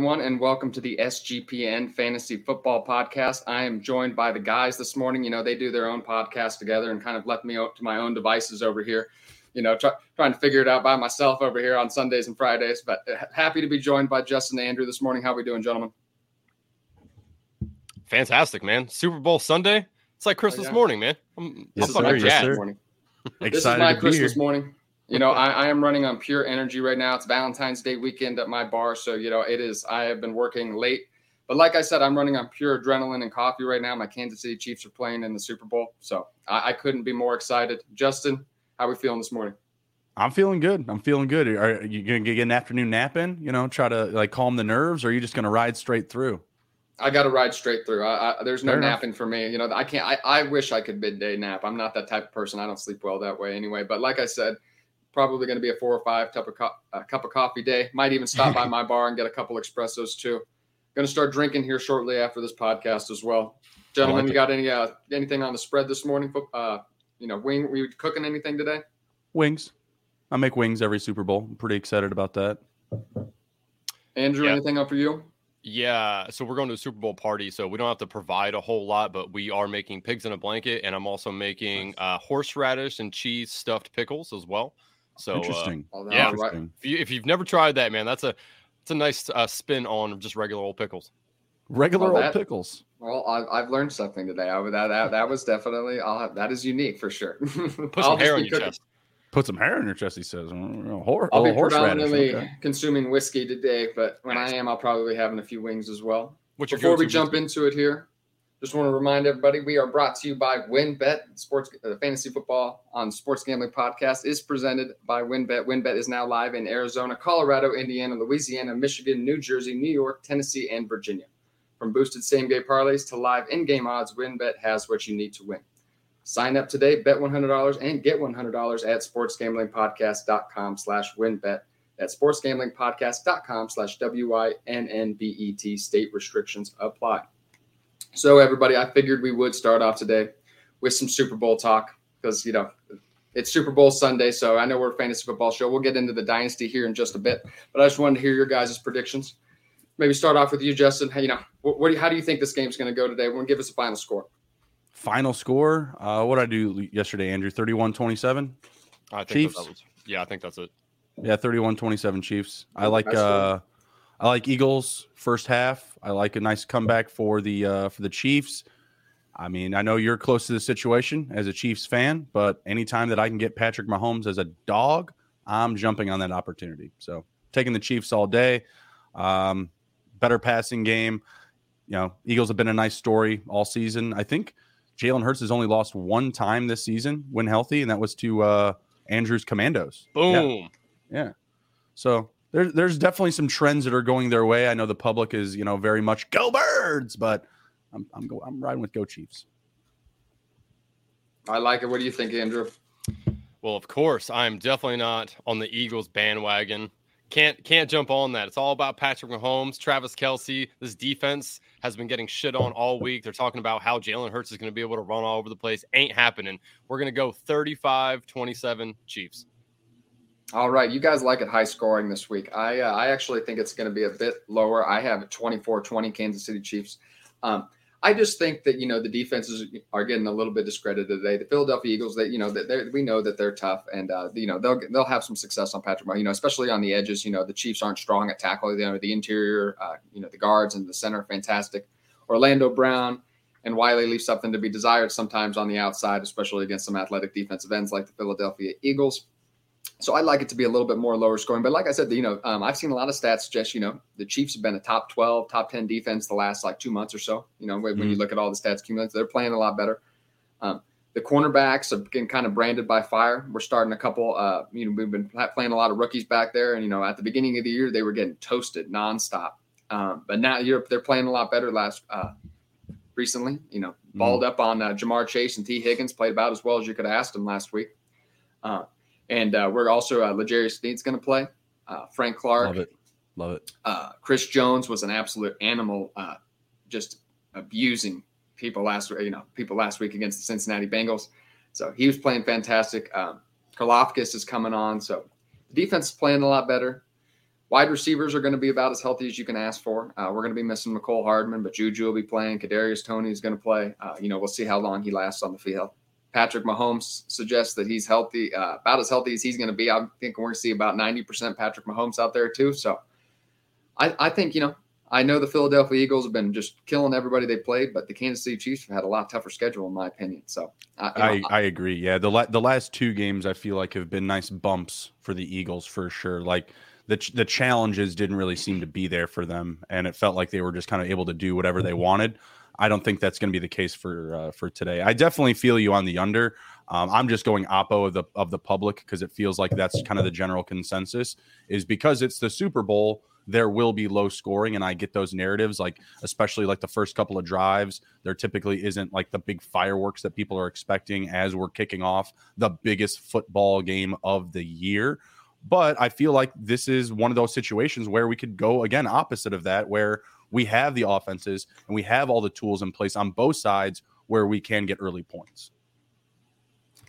Hello, everyone, and welcome to the SGPN Fantasy Football Podcast. I am joined by the guys this morning. You know, they do their own podcast together and kind of left me out to my own devices over here. You know, try, trying to figure it out by myself over here on Sundays and Fridays. But uh, happy to be joined by Justin and Andrew this morning. How are we doing, gentlemen? Fantastic, man! Super Bowl Sunday. It's like Christmas oh, yeah. morning, man. I'm, yes, I'm sir, yes, sir. Morning. Excited this is my Christmas here. morning. You know, I, I, am running on pure energy right now. It's Valentine's Day weekend at my bar. So, you know, it is, I have been working late. But like I said, I'm running on pure adrenaline and coffee right now. My Kansas City Chiefs are playing in the Super Bowl. So I, I couldn't be more excited. Justin, how are we feeling this morning? I'm feeling good. I'm feeling good. Are you going to get an afternoon nap in? You know, try to like calm the nerves, or are you just going to ride straight through? I got to ride straight through. I, I, there's no Fair napping enough. for me. You know, I can't. I, I wish I could midday nap. I'm not that type of person. I don't sleep well that way anyway. But like I said, probably going to be a four or five cup of, co- uh, cup of coffee day. Might even stop by my bar and get a couple espressos too. Going to start drinking here shortly after this podcast as well. Gentlemen, like you got any uh, anything on the spread this morning? Uh, you know, wing. Were you cooking anything today? Wings. I make wings every Super Bowl. I'm pretty excited about that. Andrew, yeah. anything up for you? Yeah, so we're going to a Super Bowl party, so we don't have to provide a whole lot, but we are making pigs in a blanket, and I'm also making uh, horseradish and cheese stuffed pickles as well. So uh, interesting. Uh, yeah, interesting. If, you, have never tried that, man, that's a it's a nice uh, spin on just regular old pickles. Regular well, that, old pickles. Well, I've, I've learned something today. I, that, that that was definitely I'll have that is unique for sure. Put some hair on your chest. Put some hair on your chest. He says. Hor- I'll be predominantly okay. consuming whiskey today, but when I am, I'll probably be having a few wings as well. What's Before we jump into it here, just want to remind everybody we are brought to you by WynnBET. Sports uh, fantasy football on Sports Gambling Podcast is presented by WynnBET. WynnBET is now live in Arizona, Colorado, Indiana, Louisiana, Michigan, New Jersey, New York, Tennessee, and Virginia. From boosted same game parlays to live in game odds, WynnBET has what you need to win. Sign up today, bet $100 and get $100 at sportsgamblingpodcast.com slash wynnbet. That's sportsgamblingpodcast.com slash W-I-N-N-B-E-T. State restrictions apply. So, everybody, I figured we would start off today with some Super Bowl talk because, you know, it's Super Bowl Sunday. So I know we're a fantasy football show. We'll get into the dynasty here in just a bit, but I just wanted to hear your guys' predictions. Maybe start off with you, Justin. How, you know, what, what how do you think this game's going to go today? We'll give us a final score. Final score. Uh, what did I do yesterday, Andrew? 31 27? I think Chiefs. That was, yeah, I think that's it. Yeah, 31 27 Chiefs. I like uh, I like Eagles first half. I like a nice comeback for the uh, for the Chiefs. I mean, I know you're close to the situation as a Chiefs fan, but anytime that I can get Patrick Mahomes as a dog, I'm jumping on that opportunity. So taking the Chiefs all day. Um, better passing game. You know, Eagles have been a nice story all season. I think Jalen Hurts has only lost one time this season when healthy, and that was to uh, Andrew's Commanders. Boom. Yeah. yeah. So there's there's definitely some trends that are going their way. I know the public is you know very much go birds, but I'm I'm go I'm riding with go Chiefs. I like it. What do you think, Andrew? Well, of course, I'm definitely not on the Eagles bandwagon. Can't can't jump on that. It's all about Patrick Mahomes, Travis Kelce. This defense has been getting shit on all week. They're talking about how Jalen Hurts is going to be able to run all over the place. Ain't happening. We're going to go 35-27 Chiefs. All right, you guys like it high scoring this week. I uh, I actually think it's going to be a bit lower. I have 24-20 Kansas City Chiefs. Um, I just think that you know the defenses are getting a little bit discredited today. The Philadelphia Eagles, that you know that we know that they're tough, and uh, you know they'll they'll have some success on Patrick. You know, especially on the edges. You know, the Chiefs aren't strong at tackle. You know, the interior, uh, you know, the guards and the center, fantastic. Orlando Brown and Wylie leave something to be desired sometimes on the outside, especially against some athletic defensive ends like the Philadelphia Eagles. So I'd like it to be a little bit more lower scoring. But like I said, you know, um, I've seen a lot of stats. Just you know, the Chiefs have been a top twelve, top ten defense the last like two months or so. You know, when, mm-hmm. when you look at all the stats cumulative, they're playing a lot better. Um, the cornerbacks have been kind of branded by fire. We're starting a couple. Uh, you know, we've been playing a lot of rookies back there, and you know, at the beginning of the year, they were getting toasted nonstop. Um, but now you're, they're playing a lot better. Last uh, recently, you know, balled mm-hmm. up on uh, Ja'Marr Chase and Tee Higgins played about as well as you could have asked them last week. Uh, and uh, we're also uh, L'Jarius Sneed's going to play. Uh, Frank Clark. Love it. Love it. Uh, Chris Jones was an absolute animal, uh, just abusing people last you know people last week against the Cincinnati Bengals. So he was playing fantastic. Um, is coming on, so the defense is playing a lot better. Wide receivers are going to be about as healthy as you can ask for. Uh, we're going to be missing Mecole Hardman, but Juju will be playing. Kadarius Toney is going to play. Uh, you know, we'll see how long he lasts on the field. Patrick Mahomes suggests that he's healthy, uh, about as healthy as he's going to be. I think we're going to see about 90% Patrick Mahomes out there too. So I, I think, you know, I know the Philadelphia Eagles have been just killing everybody they played, but the Kansas City Chiefs have had a lot tougher schedule, in my opinion. So I, I, I, agree. Yeah, the la- the last two games I feel like have been nice bumps for the Eagles for sure. Like the ch- the challenges didn't really seem to be there for them, and it felt like they were just kind of able to do whatever they wanted. I don't think that's going to be the case for uh, for today. I definitely feel you on the under. Um, I'm just going oppo of the of the public because it feels like that's kind of the general consensus is because it's the Super Bowl. There will be low scoring, and I get those narratives, like especially like the first couple of drives. There typically isn't like the big fireworks that people are expecting as we're kicking off the biggest football game of the year. But I feel like this is one of those situations where we could go again opposite of that, where we have the offenses and we have all the tools in place on both sides where we can get early points.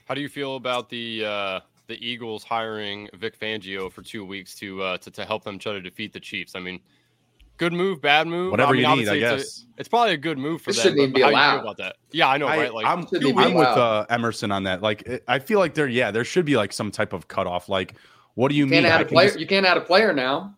How do you feel about the uh, the Eagles hiring Vic Fangio for two weeks to uh, to, to help them try to defeat the Chiefs? I mean, good move, bad move, whatever I mean, you need. I guess it's, a, it's, probably a good move for this them. Shouldn't even be allowed. about that? Yeah, I know, I, right? Like, I'm, I'm with uh, Emerson on that. Like, I feel like there, yeah, there should be like some type of cutoff. Like, what do you, you mean? Can't add a player. Just, you can't add a player now.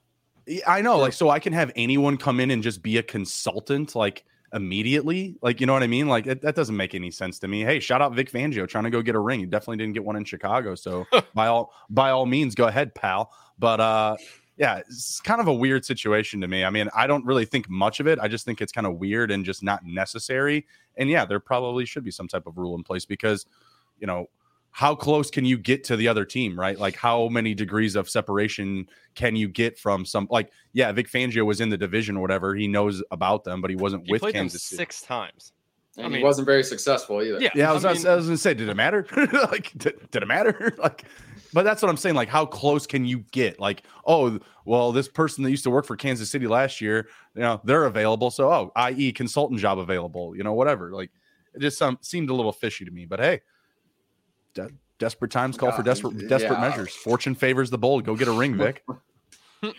I know, like, so I can have anyone come in and just be a consultant, like immediately. Like, you know what I mean? Like, it, that doesn't make any sense to me. Hey, shout out Vic Fangio trying to go get a ring. He definitely didn't get one in Chicago. So by all by all means, go ahead, pal. But uh, yeah, it's kind of a weird situation to me. I mean, I don't really think much of it. I just think it's kind of weird and just not necessary. And yeah, there probably should be some type of rule in place because, you know, how close can you get to the other team, right? Like how many degrees of separation can you get from some like yeah, Vic Fangio was in the division or whatever. He knows about them, but he wasn't he with Kansas City. six times. And I mean, he wasn't very successful either. Yeah, yeah. I was, I, mean, I was gonna say, did it matter? like, did, did, it matter? like, but that's what I'm saying. Like, how close can you get? Like, oh, well, this person that used to work for Kansas City last year, you know, they're available. So, oh, i.e., consultant job available. You know, whatever. Like, it just some, seemed a little fishy to me. But hey, de- desperate times call for desperate desperate yeah. measures. Fortune favors the bold. Go get a ring, Vic.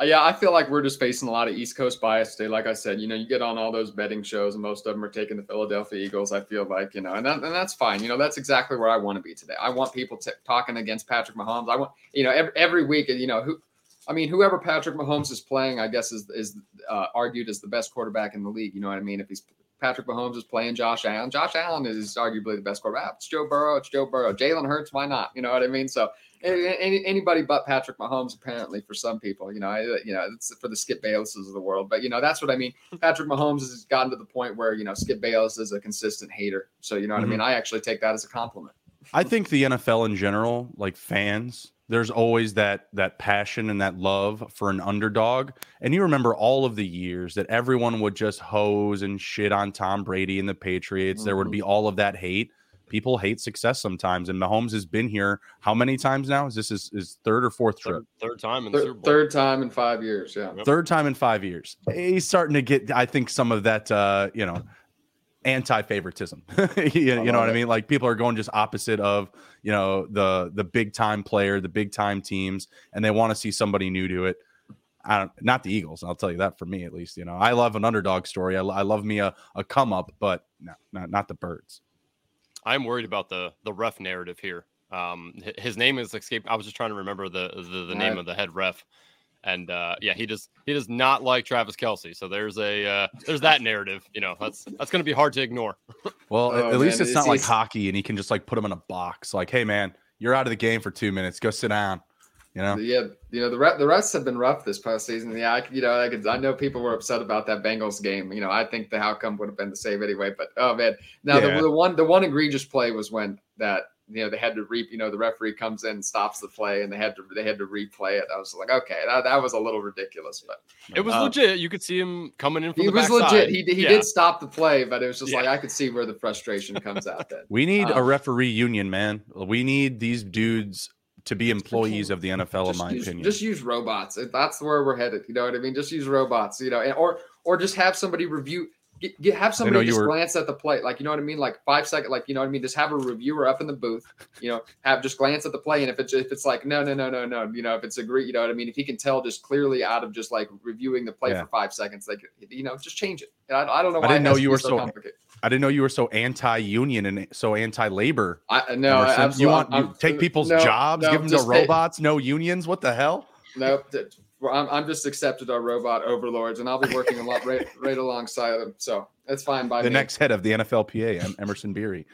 Uh, yeah, I feel like we're just facing a lot of East Coast bias today. Like I said, you know, you get on all those betting shows, and most of them are taking the Philadelphia Eagles. I feel like, you know, and, that, and that's fine. You know, that's exactly where I want to be today. I want people t- talking against Patrick Mahomes. I want, you know, every, every week, you know, who, I mean, whoever Patrick Mahomes is playing, I guess is is uh, argued as the best quarterback in the league. You know what I mean? If he's Patrick Mahomes is playing Josh Allen. Josh Allen is arguably the best quarterback. It's Joe Burrow. It's Joe Burrow. Jalen Hurts. Why not? You know what I mean? So any, anybody but Patrick Mahomes, apparently, for some people, you know, I, you know, it's for the Skip Baylesses of the world. But you know, that's what I mean. Patrick Mahomes has gotten to the point where you know Skip Bayless is a consistent hater. So you know what mm-hmm. I mean. I actually take that as a compliment. I think the NFL in general, like fans, there's always that that passion and that love for an underdog. And you remember all of the years that everyone would just hose and shit on Tom Brady and the Patriots. Mm-hmm. There would mm-hmm. be all of that hate. People hate success sometimes, and Mahomes has been here how many times now? Is this his, his third or fourth trip? Third, third time in the third, Super Bowl. Third time in five years. Yeah, third time in five years. He's starting to get, I think, some of that. Uh, you know anti-favoritism you, you know what it. i mean like people are going just opposite of you know the the big time player the big time teams and they want to see somebody new to it I don't, not the Eagles. I'll tell you that for me at least. You know, I love an underdog story. I, I love me a, a come up, but no, not, not the birds. I'm worried about the the ref narrative here. Um, his name is escape. I was just trying to remember the the, the name right. of the head ref and uh, yeah, he does he does not like Travis Kelce. So there's a uh, there's that narrative. You know, that's that's going to be hard to ignore. well, oh, at least man, it's, not like hockey, and he can just like put him in a box. Like, hey man, you're out of the game for two minutes. Go sit down. You know. Yeah, you know the re- the refs have been rough this past season. Yeah, I, you know, I could I know people were upset about that Bengals game. You know, I think the outcome would have been the same anyway. But oh man, now yeah. the, the one the one egregious play was when that you know they had to re you know the referee comes in and stops the play and they had to they had to replay it. I was like, okay, that, that was a little ridiculous, but it was um, legit. You could see him coming in. From he was legit. He, he yeah. did stop the play, but it was just yeah. like I could see where the frustration comes out. Then we need um, a referee union, man. We need these dudes to be employees of the NFL, just in my use, opinion. Just use robots. That's where we're headed. You know what I mean? Just use robots. You know, or or just have somebody review Get, get, have somebody just were... glance at the plate, like you know what I mean, like five second, like you know what I mean. Just have a reviewer up in the booth, you know, have just glance at the play, and if it's if it's like no no no no no, you know, if it's agree, you know what I mean. If he can tell just clearly out of just like reviewing the play yeah. for five seconds, like you know, just change it. I, I don't know. I didn't know you were so. Complicated. I didn't know you were so anti-union and so anti-labor. I uh, no, I, you want you take uh, people's no, jobs, no, give them to robots, no unions. What the hell? Nope. I'm, I'm just accepted our robot overlords, and I'll be working a lot right right alongside them. So that's fine by the me. next head of the NFLPA, I'm Emerson Beery.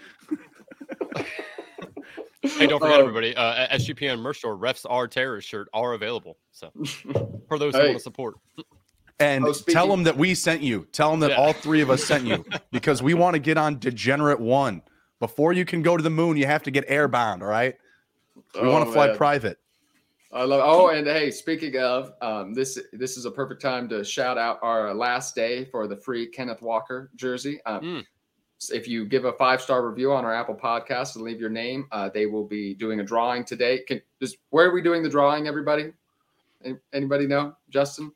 hey, don't forget, um, everybody, uh, SGPN merch store, refs are terrorist shirt are available. So for those hey. who want to support. And oh, tell them that we sent you. Tell them that yeah. all three of us sent you because we want to get on Degenerate One. Before you can go to the moon, you have to get airbound. All right. We oh, want to fly man. private. I love. Oh, and hey, speaking of, um, this this is a perfect time to shout out our last day for the free Kenneth Walker jersey. Um, mm. If you give a five star review on our Apple Podcast and leave your name, uh, they will be doing a drawing today. Can just where are we doing the drawing? Everybody, anybody know? Justin.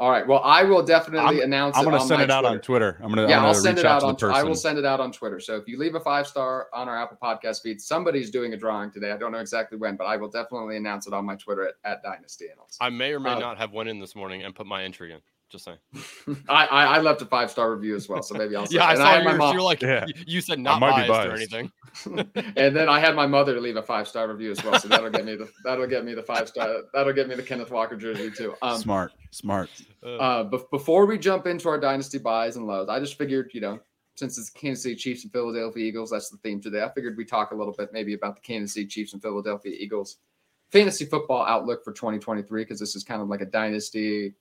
All right. Well, I will definitely I'm, announce. I'm going to send it out Twitter. on Twitter. I'm going to. Yeah, i will send it out, out on. I will send it out on Twitter. So if you leave a five star on our Apple Podcast feed, somebody's doing a drawing today. I don't know exactly when, but I will definitely announce it on my Twitter at, at Dynasty Analyst. I may or may uh, not have went in this morning and put my entry in. Just saying. I, I, I left a five star review as well, so maybe I'll. yeah, I saw I yours. You're like yeah. you said not biased, biased, or anything. and then I had my mother leave a five star review as well, so that'll get me the that'll get me the five star that'll get me the Kenneth Walker jersey too. Um, smart, smart. Uh, uh but before we jump into our dynasty buys and lows, I just figured you know since it's Kansas City Chiefs and Philadelphia Eagles, that's the theme today. I figured we talk a little bit maybe about the Kansas City Chiefs and Philadelphia Eagles fantasy football outlook for 2023 because this is kind of like a dynasty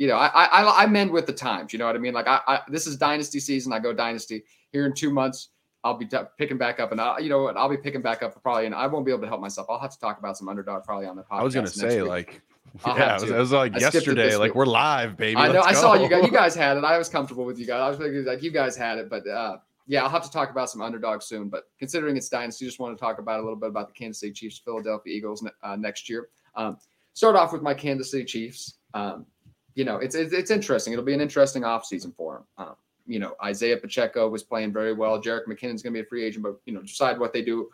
you know, I, I I mend with the times. You know what I mean? Like I, I this is dynasty season. I go dynasty here in two months. I'll be picking back up, and I, you know what? I'll be picking back up for probably, and I won't be able to help myself. I'll have to talk about some underdog probably on the podcast. I was gonna say week. like. I'll yeah, it was, it was, like I yesterday. Like we're live, baby. I know. Let's I go. saw you guys. You guys had it. I was comfortable with you guys. I was thinking like you guys had it, but uh, yeah, I'll have to talk about some underdogs soon. But considering it's dynasty, just want to talk about a little bit about the Kansas City Chiefs, Philadelphia Eagles uh, next year. Um, start off with my Kansas City Chiefs. Um, you know, it's, it's, it's interesting. It'll be an interesting offseason for him. Um, you know, Isaiah Pacheco was playing very well. Jerick McKinnon's going to be a free agent, but you know, decide what they do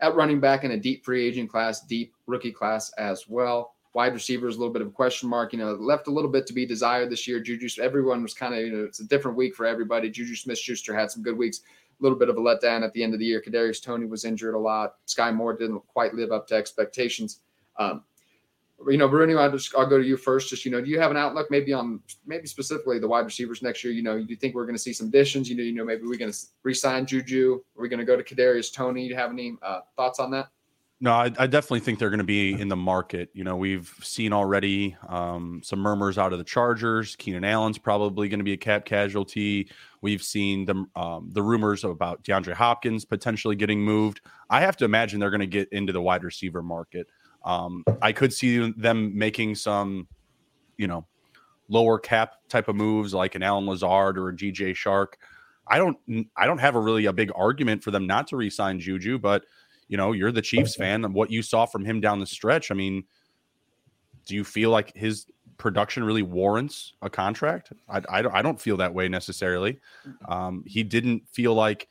at running back in a deep free agent class, deep rookie class as well. Wide receiver is a little bit of a question mark. You know, left a little bit to be desired this year. Juju, everyone was kind of, you know, it's a different week for everybody. Juju Smith Schuster had some good weeks, a little bit of a letdown at the end of the year. Kadarius Toney was injured a lot. Skyy Moore didn't quite live up to expectations. Um, you know, Bruno, I'll just I'll go to you first. Just you know, do you have an outlook maybe on maybe specifically the wide receivers next year? You know, do you think we're going to see some additions? You know, you know, maybe we're going to re-sign Juju. Are we going to go to Kadarius Toney? Do you have any uh, thoughts on that? No, I, I, definitely think they're going to be in the market. You know, we've seen already um, some murmurs out of the Chargers. Keenan Allen's probably going to be a cap casualty. We've seen the um, the rumors about DeAndre Hopkins potentially getting moved. I have to imagine they're going to get into the wide receiver market. Um, I could see them making some, you know, lower cap type of moves like an Allen Lazard or a DJ Chark. I don't I don't have a really a big argument for them not to re-sign Juju, but you know, you're the Chiefs fan what you saw from him down the stretch. I mean, do you feel like his production really warrants a contract? I, I, I don't feel that way necessarily. Um, he didn't feel like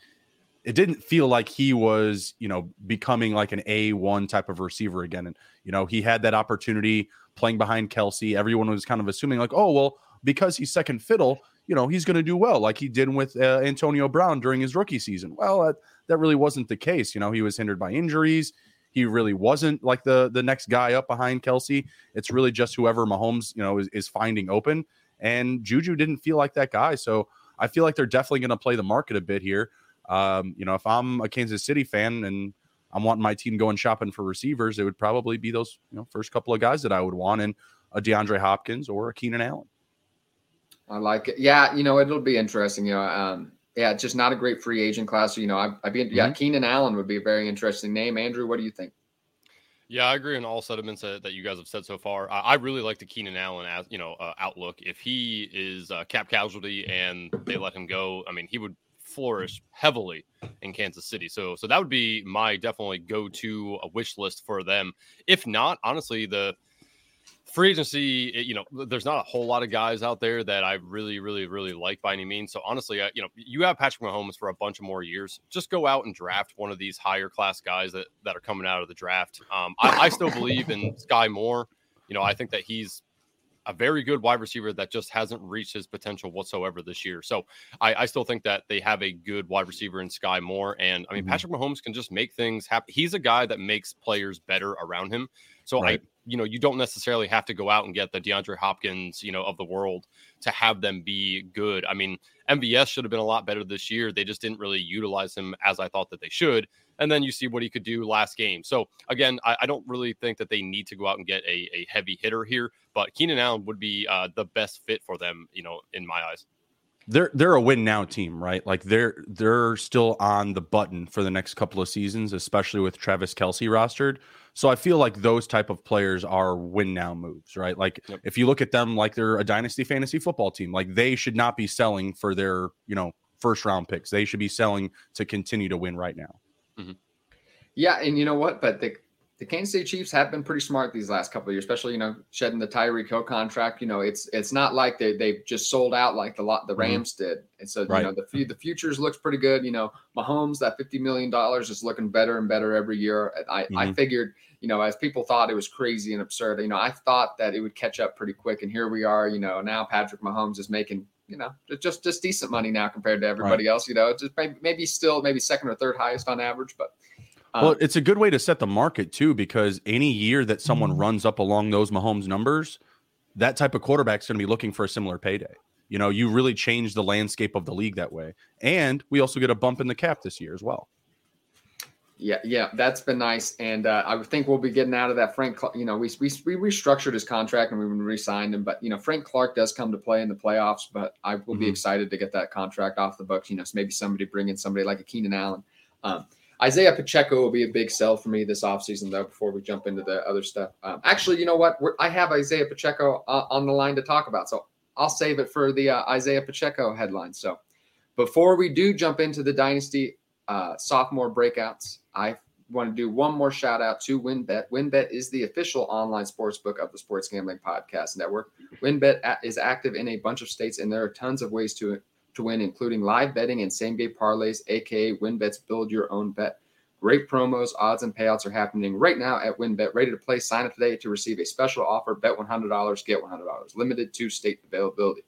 it didn't feel like he was, you know, becoming like an A1 type of receiver again. And, you know, he had that opportunity playing behind Kelce. Everyone was kind of assuming, like, oh, well, because he's second fiddle, you know, he's going to do well, like he did with uh, Antonio Brown during his rookie season. Well, that, that really wasn't the case. You know, he was hindered by injuries. He really wasn't like the the next guy up behind Kelce. It's really just whoever Mahomes, you know, is, is finding open. And Juju didn't feel like that guy. So I feel like they're definitely going to play the market a bit here. Um, you know, if I'm a Kansas City fan and I'm wanting my team going shopping for receivers, it would probably be those you know first couple of guys that I would want in a DeAndre Hopkins or a Keenan Allen. I like it. Yeah, you know, it'll be interesting. You know, um, yeah, it's just not a great free agent class. So, you know, I, I'd be, mm-hmm. yeah, Keenan Allen would be a very interesting name. Andrew, what do you think? Yeah, I agree on all sentiments that, that you guys have said so far. I, I really like the Keenan Allen as you know uh, outlook. If he is a cap casualty and they let him go, I mean, he would flourish heavily in Kansas City. So so that would be my definitely go to a wish list for them. If not, honestly, the free agency, you know, there's not a whole lot of guys out there that I really, really, really like by any means. So honestly, you know, you have Patrick Mahomes for a bunch of more years. Just go out and draft one of these higher class guys that that are coming out of the draft. Um, I, I still believe in Skyy Moore. You know, I think that he's a very good wide receiver that just hasn't reached his potential whatsoever this year. So I, I still think that they have a good wide receiver in Skyy Moore. And I mean, mm-hmm. Patrick Mahomes can just make things happen. He's a guy that makes players better around him. So right. I, you know, you don't necessarily have to go out and get the DeAndre Hopkins, you know, of the world to have them be good. I mean, MVS should have been a lot better this year. They just didn't really utilize him as I thought that they should. And then you see what he could do last game. So again, I, I don't really think that they need to go out and get a, a heavy hitter here, but Keenan Allen would be uh, the best fit for them, you know, in my eyes they're they're a win now team, right? Like they're they're still on the button for the next couple of seasons, especially with Travis Kelce rostered. So I feel like those type of players are win now moves, right? Like yep. if you look at them like they're a dynasty fantasy football team, like they should not be selling for their, you know, first round picks. They should be selling to continue to win right now. Mm-hmm. Yeah, and you know what? But the the Kansas City Chiefs have been pretty smart these last couple of years, especially you know shedding the Tyreek Hill contract. You know, it's it's not like they they've just sold out like the lot the mm-hmm. Rams mm-hmm. did, and so right. you know the the futures looks pretty good. You know, Mahomes that fifty million dollars is looking better and better every year. I mm-hmm. I figured you know as people thought it was crazy and absurd. You know, I thought that it would catch up pretty quick, and here we are. You know, now Patrick Mahomes is making you know just just decent money now compared to everybody right. else. You know, just maybe, maybe still maybe second or third highest on average, but well, um, it's a good way to set the market too, because any year that someone mm-hmm. runs up along those Mahomes numbers, that type of quarterback is going to be looking for a similar payday. You know, you really change the landscape of the league that way, and we also get a bump in the cap this year as well. Yeah, yeah, that's been nice, and uh, I think we'll be getting out of that. Frank, you know, we, we we restructured his contract and we re-signed him, but you know, Frank Clark does come to play in the playoffs. But I will mm-hmm. be excited to get that contract off the books. You know, so maybe somebody bring in somebody like a Keenan Allen. Um, Isaiah Pacheco will be a big sell for me this offseason, though, before we jump into the other stuff. Um, actually, you know what? We're, I have Isaiah Pacheco uh, on the line to talk about. So I'll save it for the uh, Isaiah Pacheco headline. So before we do jump into the Dynasty uh, sophomore breakouts, I want to do one more shout out to WynnBET. WynnBET is the official online sports book of the Sports Gambling Podcast Network. WynnBET is active in a bunch of states, and there are tons of ways to to win, including live betting and same game parlays, aka WynnBET's Build Your Own Bet. Great promos, odds, and payouts are happening right now at WynnBET. Ready to play? Sign up today to receive a special offer. Bet $100, get $100. Limited to state availability.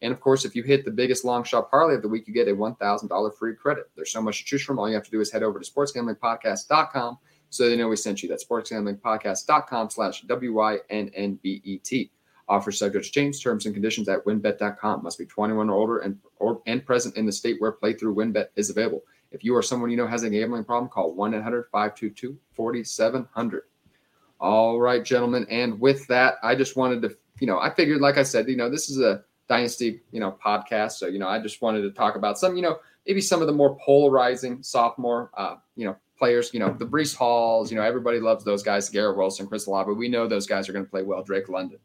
And of course, if you hit the biggest long shot parlay of the week, you get a $1,000 free credit. There's so much to choose from. All you have to do is head over to sportsgamblingpodcast.com so they know we sent you. That's sportsgamblingpodcast.com slash W-Y-N-N-B-E-T. Offer subject to change. Terms and conditions at wynnbet.com. Must be 21 or older and or and present in the state where playthrough WynnBET is available. If you or someone you know has a gambling problem, call 1-800-522-4700. All right, gentlemen. And with that, I just wanted to, you know, I figured, like I said, you know, this is a dynasty, you know, podcast. So, you know, I just wanted to talk about some, you know, maybe some of the more polarizing sophomore, uh, you know, players, you know, the Breece Halls, you know, everybody loves those guys, Garrett Wilson, Chris Olave. We know those guys are going to play well, Drake London.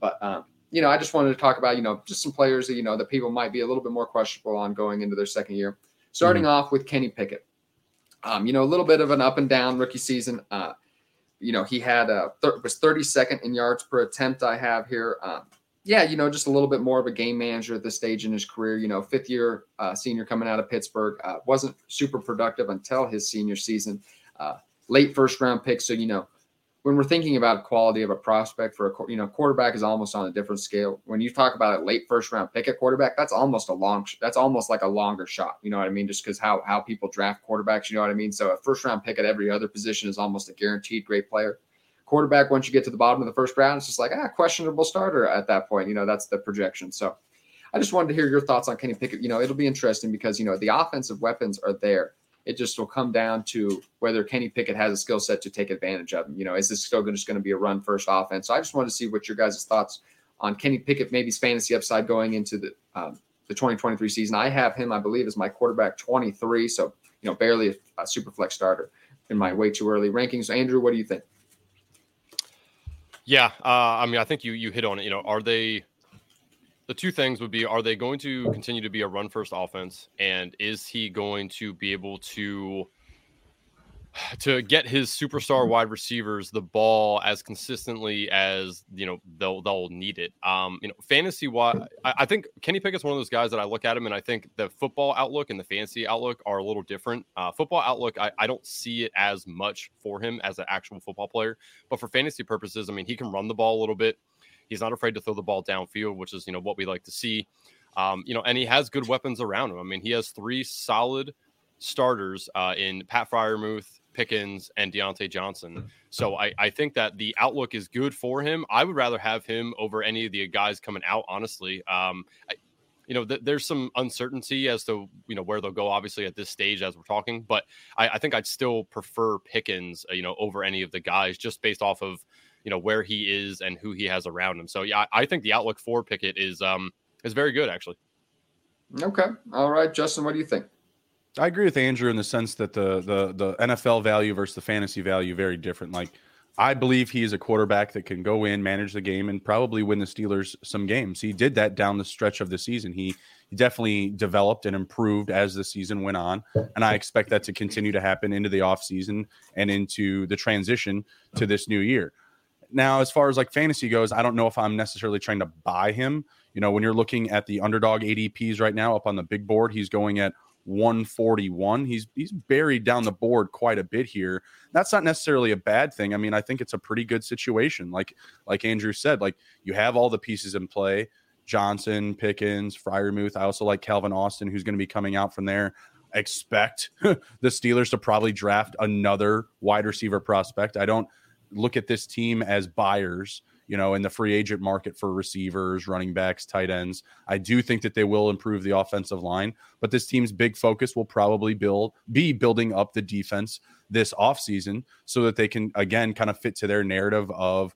But um, you know, I just wanted to talk about you know just some players that you know that people might be a little bit more questionable on going into their second year. Starting mm-hmm. off with Kenny Pickett, um, you know, a little bit of an up and down rookie season. Uh, you know, he had a th- was 32nd in yards per attempt. I have here. Um, yeah, you know, just a little bit more of a game manager at this stage in his career. You know, fifth year uh, senior coming out of Pittsburgh, uh, wasn't super productive until his senior season. Uh, late first round pick, so you know, when we're thinking about quality of a prospect for a you know quarterback is almost on a different scale. When you talk about a late first round pick at quarterback, that's almost a long that's almost like a longer shot. You know what I mean? Just because how how people draft quarterbacks, you know what I mean. So a first round pick at every other position is almost a guaranteed great player. Quarterback, once you get to the bottom of the first round, it's just like ah questionable starter at that point. You know that's the projection. So I just wanted to hear your thoughts on Kenny Pickett. You know it'll be interesting because you know the offensive weapons are there it just will come down to whether Kenny Pickett has a skill set to take advantage of him. You know, is this still just going to be a run first offense? So I just wanted to see what your guys' thoughts on Kenny Pickett, maybe his fantasy upside going into the um, the 2023 season. I have him, I believe, as my quarterback 23, so you know, barely a, a super flex starter in my way too early rankings. Andrew, what do you think? Yeah, uh, I mean, I think you you hit on it. You know, are they the two things would be are they going to continue to be a run first offense and is he going to be able to to get his superstar wide receivers the ball as consistently as you know they'll they'll need it. Um, you know, fantasy wise, I, I, think Kenny Pickett's one of those guys that I look at him and I think the football outlook and the fantasy outlook are a little different. Uh, football outlook, I, I don't see it as much for him as an actual football player, but for fantasy purposes, I mean, he can run the ball a little bit. He's not afraid to throw the ball downfield, which is you know what we like to see. Um, you know, and he has good weapons around him. I mean, he has three solid starters uh, in Pat Freiermuth, Pickens, and Diontae Johnson. So I, I think that the outlook is good for him. I would rather have him over any of the guys coming out, honestly. Um, I, you know, th- there's some uncertainty as to you know where they'll go. Obviously, at this stage, as we're talking, but I, I think I'd still prefer Pickens, uh, you know, over any of the guys, just based off of you know where he is and who he has around him. So yeah, I, I think the outlook for Pickett is um is very good, actually. Okay, all right, Justin, what do you think? I agree with Andrew in the sense that the the the NFL value versus the fantasy value very different. Like I believe he is a quarterback that can go in, manage the game, and probably win the Steelers some games. He did that down the stretch of the season. He, definitely developed and improved as the season went on. And I expect that to continue to happen into the offseason and into the transition to this new year. Now, as far as like fantasy goes, I don't know if I'm necessarily trying to buy him. You know, when you're looking at the underdog ADPs right now up on the big board, he's going at 141. He's he's buried down the board quite a bit here. That's not necessarily a bad thing. I mean, I think it's a pretty good situation. Like like Andrew said, like you have all the pieces in play. Johnson, Pickens, Freiermuth. I also like Calvin Austin, who's going to be coming out from there. expect the Steelers to probably draft another wide receiver prospect. I don't look at this team as buyers you know, in the free agent market for receivers, running backs, tight ends. I do think that they will improve the offensive line, but this team's big focus will probably build be building up the defense this offseason so that they can again kind of fit to their narrative of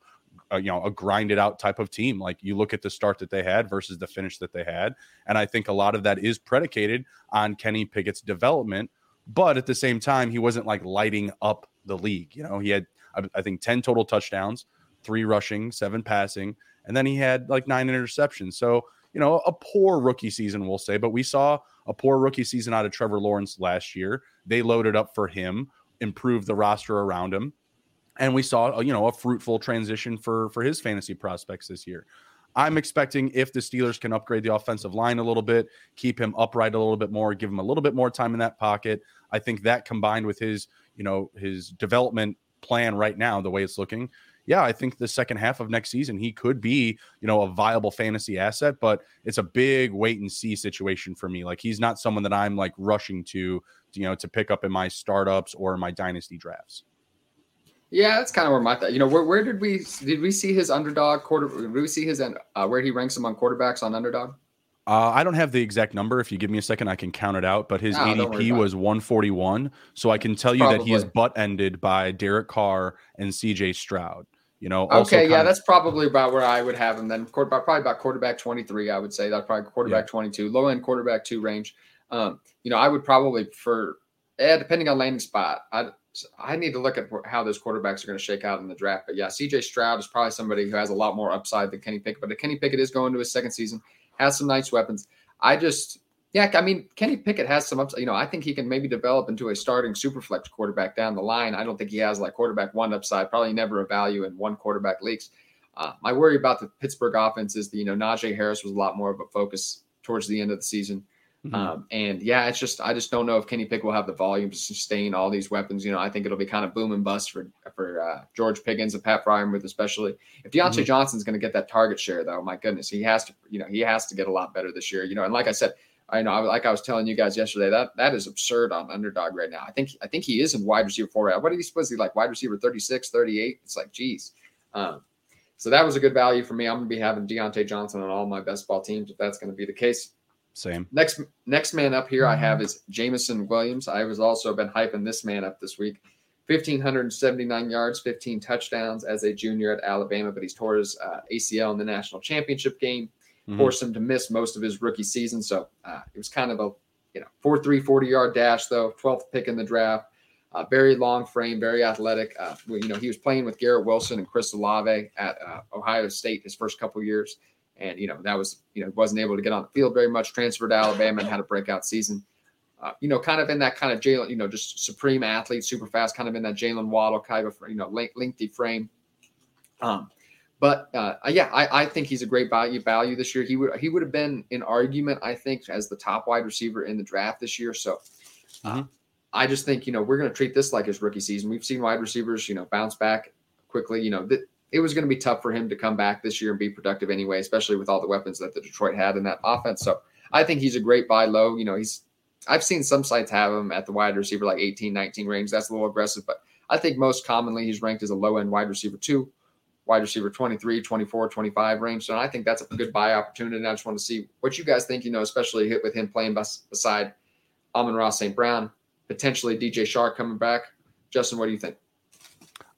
uh, you know a grinded out type of team like you look at the start that they had versus the finish that they had and i think a lot of that is predicated on kenny pickett's development but at the same time he wasn't like lighting up the league you know he had i think 10 total touchdowns three rushing, seven passing, and then he had like nine interceptions. So, you know, a poor rookie season, we'll say, but we saw a poor rookie season out of Trevor Lawrence last year. They loaded up for him, improved the roster around him, and we saw, you know, a fruitful transition for for his fantasy prospects this year. I'm expecting if the Steelers can upgrade the offensive line a little bit, keep him upright a little bit more, give him a little bit more time in that pocket. I think that combined with his, you know, his development plan right now, the way it's looking, yeah, I think the second half of next season he could be, you know, a viable fantasy asset, but it's a big wait and see situation for me. Like he's not someone that I'm like rushing to, you know, to pick up in my startups or my dynasty drafts. Yeah, that's kind of where my thought. You know, where, where did we did we see his underdog quarter? Did we see his uh, where he ranks among quarterbacks on underdog? Uh, I don't have the exact number. If you give me a second, I can count it out. But his no, ADP was 141, so I can tell you Probably. that he is butt ended by Derek Carr and C.J. Stroud. You know. Okay, yeah, of, that's probably about where I would have him. Then quarterback, probably about quarterback twenty three. I would say that's probably quarterback yeah. twenty two, low end quarterback two range. Um, you know, I would probably for yeah, depending on landing spot. I I need to look at how those quarterbacks are going to shake out in the draft. But yeah, CJ Stroud is probably somebody who has a lot more upside than Kenny Pickett. But Kenny Pickett is going to his second season, has some nice weapons. I just yeah, I mean, Kenny Pickett has some upside. You know, I think he can maybe develop into a starting super flex quarterback down the line. I don't think he has like quarterback one upside, probably never a value in one quarterback leagues. Uh, my worry about the Pittsburgh offense is that, you know, Najee Harris was a lot more of a focus towards the end of the season. Mm-hmm. Um, and yeah, it's just I just don't know if Kenny Pickett will have the volume to sustain all these weapons. You know, I think it'll be kind of boom and bust for for uh, George Pickens and Pat Freiermuth, especially if Diontae mm-hmm. Johnson's going to get that target share. Though, my goodness, he has to. You know, he has to get a lot better this year. You know, and like I said, I know, like I was telling you guys yesterday, that that is absurd on underdog right now. I think I think he is in wide receiver four. What are you supposed to be like? Wide receiver 36, 38? It's like, geez. Um, so that was a good value for me. I'm gonna be having Diontae Johnson on all my best ball teams if that's gonna be the case. Same. Next next man up here I have is Jameson Williams. I was also been hyping this man up this week. 1,579 yards, 15 touchdowns as a junior at Alabama, but he's tore his uh, ACL in the national championship game mm-hmm. forced him to miss most of his rookie season. So uh, it was kind of a you know 4 3 40 yard dash though 12th pick in the draft uh, very long frame very athletic uh, you know he was playing with garrett wilson and chris olave at uh, ohio state his first couple years and you know that was you know wasn't able to get on the field very much transferred to alabama and had a breakout season uh, you know, kind of in that kind of Jalen, you know, just supreme athlete, super fast, kind of in that Jaylen Waddle kind of, you know, lengthy frame. Um, but uh, yeah, I, I think he's a great value value this year. He would he would have been in argument, I think, as the top wide receiver in the draft this year. So uh, mm-hmm. I just think you know we're going to treat this like his rookie season. We've seen wide receivers, you know, bounce back quickly. You know, th- it was going to be tough for him to come back this year and be productive anyway, especially with all the weapons that the Detroit had in that offense. So I think he's a great buy low. You know, he's I've seen some sites have him at the wide receiver like 18, 19 range. That's a little aggressive, but I think most commonly he's ranked as a low end wide receiver two, wide receiver 23, 24, 25 range. So I think that's a good buy opportunity. And I just want to see what you guys think, you know, especially hit with him playing beside Amon-Ra St. Brown, potentially DJ Chark coming back. Justin, what do you think?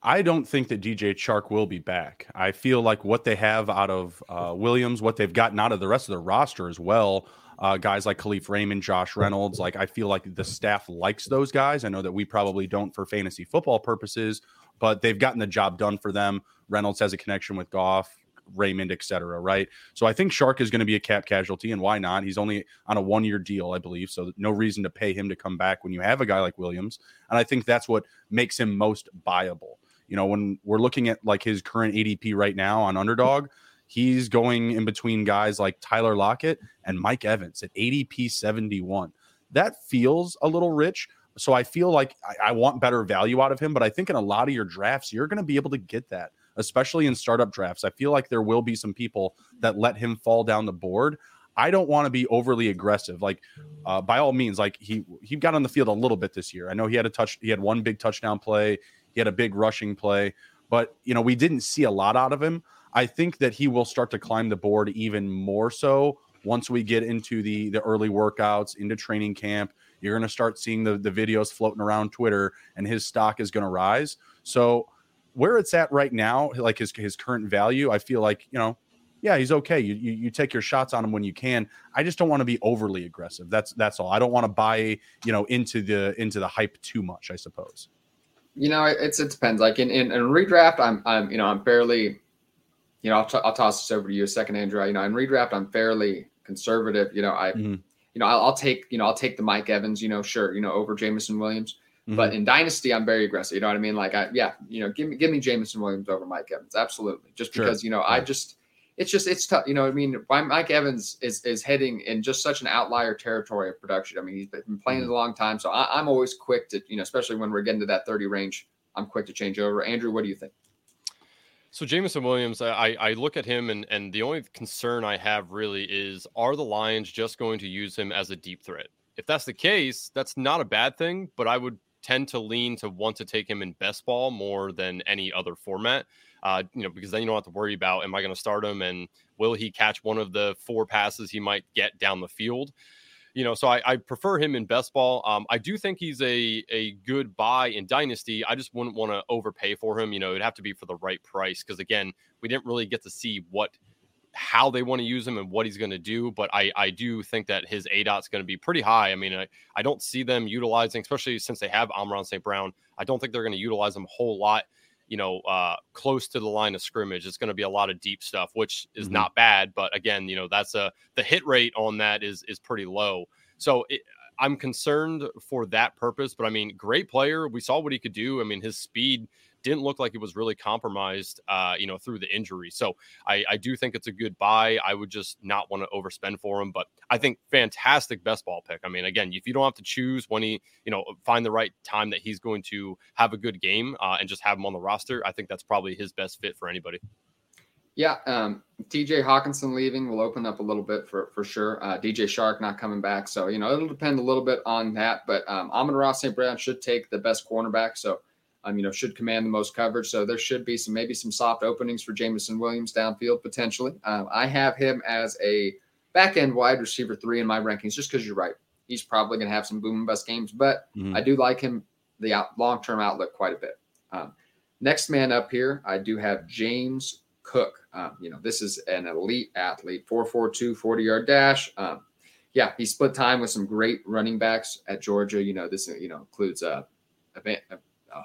I don't think that DJ Chark will be back. I feel like what they have out of uh, Williams, what they've gotten out of the rest of the roster as well, uh, guys like Kalif Raymond, Josh Reynolds. Like I feel like the staff likes those guys. I know that we probably don't for fantasy football purposes, but they've gotten the job done for them. Reynolds has a connection with Goff. Raymond, etc. Right. So I think Chark is going to be a cap casualty, and why not? He's only on a one year deal, I believe. So no reason to pay him to come back when you have a guy like Williams. And I think that's what makes him most buyable. You know, when we're looking at like his current ADP right now on underdog, He's going in between guys like Tyler Lockett and Mike Evans at ADP 71. That feels a little rich. So I feel like I, I want better value out of him, but I think in a lot of your drafts, you're going to be able to get that, especially in startup drafts. I feel like there will be some people that let him fall down the board. I don't want to be overly aggressive. Like, uh, by all means, like he he got on the field a little bit this year. I know he had a touch. He had one big touchdown play. He had a big rushing play, but you know we didn't see a lot out of him. I think that he will start to climb the board even more so once we get into the the early workouts, into training camp. You're going to start seeing the the videos floating around Twitter, and his stock is going to rise. So where it's at right now, like his his current value, I feel like you know, yeah, he's okay. You, you you take your shots on him when you can. I just don't want to be overly aggressive. That's that's all. I don't want to buy you know into the into the hype too much. I suppose. You know, it's it depends. Like in in, in redraft, I'm I'm you know I'm fairly you know, I'll, t- I'll toss this over to you a second, Andrew. You know, in redraft, I'm fairly conservative. You know, I, mm-hmm. You know, I'll, I'll, take, you know, I'll take the Mike Evans, you know, sure, you know, over Jameson Williams. Mm-hmm. But in Dynasty, I'm very aggressive. You know what I mean? Like, I, yeah, you know, give me, give me Jameson Williams over Mike Evans. Absolutely. Just because, sure. you know, I just, it's just, it's tough. You know, I mean, Mike Evans is, is heading in just such an outlier territory of production. I mean, he's been playing mm-hmm. a long time. So I, I'm always quick to, you know, especially when we're getting to that 30 range, I'm quick to change over. Andrew, what do you think? So Jameson Williams, I, I look at him and and the only concern I have really is are the Lions just going to use him as a deep threat? If that's the case, that's not a bad thing, but I would tend to lean to want to take him in best ball more than any other format. Uh, you know, because then you don't have to worry about am I going to start him and will he catch one of the four passes he might get down the field you know, so I, I prefer him in best ball. Um, I do think he's a a good buy in dynasty. I just wouldn't want to overpay for him. You know, it'd have to be for the right price because again, we didn't really get to see what how they want to use him and what he's going to do. But I, I do think that his aDOT is going to be pretty high. I mean, I, I don't see them utilizing, especially since they have Amon-Ra St. Brown. I don't think they're going to utilize him a whole lot you know, uh, close to the line of scrimmage. It's going to be a lot of deep stuff, which is mm-hmm. not bad. But again, you know, that's a the hit rate on that is is pretty low. So it, I'm concerned for that purpose. But I mean, great player. We saw what he could do. I mean, his speed didn't look like it was really compromised, uh, you know, through the injury. So I, I do think it's a good buy. I would just not want to overspend for him, but I think fantastic best ball pick. I mean, again, if you don't have to choose when he, you know, find the right time that he's going to have a good game uh, and just have him on the roster, I think that's probably his best fit for anybody. Yeah, um, TJ Hockenson leaving will open up a little bit for for sure. Uh, DJ Chark not coming back, so you know it'll depend a little bit on that. But um, Amon-Ra St. Brown should take the best cornerback, so um, you know, should command the most coverage. So there should be some maybe some soft openings for Jameson Williams downfield potentially. Um, I have him as a back end wide receiver three in my rankings, just because you're right. He's probably going to have some boom and bust games, but mm-hmm. I do like him the out, long term outlook quite a bit. Um, next man up here, I do have James Cook. Um, you know, this is an elite athlete, 442 40 yard dash. Um, yeah, he split time with some great running backs at Georgia. You know, this you know includes uh, a, a uh,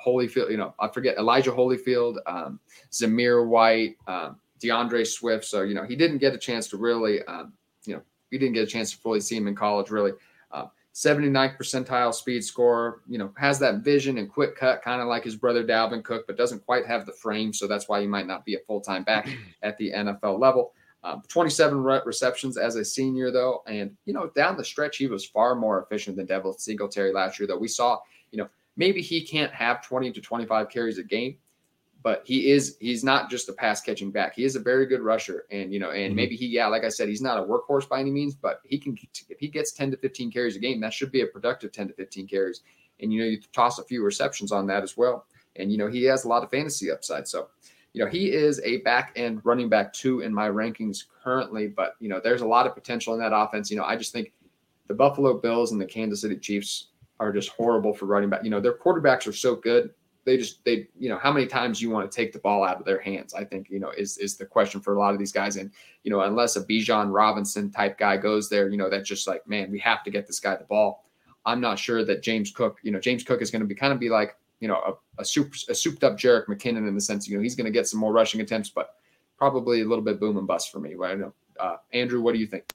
Holyfield, you know, I forget Elijah Holyfield, um, Zamir White, um, D'Andre Swift. So, you know, he didn't get a chance to really, um, you know, he didn't get a chance to fully see him in college, really. Uh, 79th percentile speed score, you know, has that vision and quick cut, kind of like his brother Dalvin Cook, but doesn't quite have the frame. So that's why he might not be a full time back at the NFL level. Um, 27 re- receptions as a senior, though. And, you know, down the stretch, he was far more efficient than Devin Singletary last year, though. We saw, you know, maybe he can't have 20 to 25 carries a game, but he is he's not just a pass catching back. He is a very good rusher, and you know, and mm-hmm. maybe he yeah, like I said, he's not a workhorse by any means, but he can if he gets 10 to 15 carries a game, that should be a productive 10 to 15 carries. And you know, you toss a few receptions on that as well, and you know, he has a lot of fantasy upside. So, you know, he is a back end running back two in my rankings currently, but you know, there's a lot of potential in that offense. You know, I just think the Buffalo Bills and the Kansas City Chiefs are just horrible for running back. You know, their quarterbacks are so good they just they you know how many times you want to take the ball out of their hands i think you know is is the question for a lot of these guys. And you know unless a bijan robinson type guy goes there you know that's just like man we have to get this guy the ball. I'm not sure that james cook you know james cook is going to be kind of be like you know a, a super a souped up Jerick McKinnon in the sense you know he's going to get some more rushing attempts but probably a little bit boom and bust for me right? Know. Uh, andrew what do you think?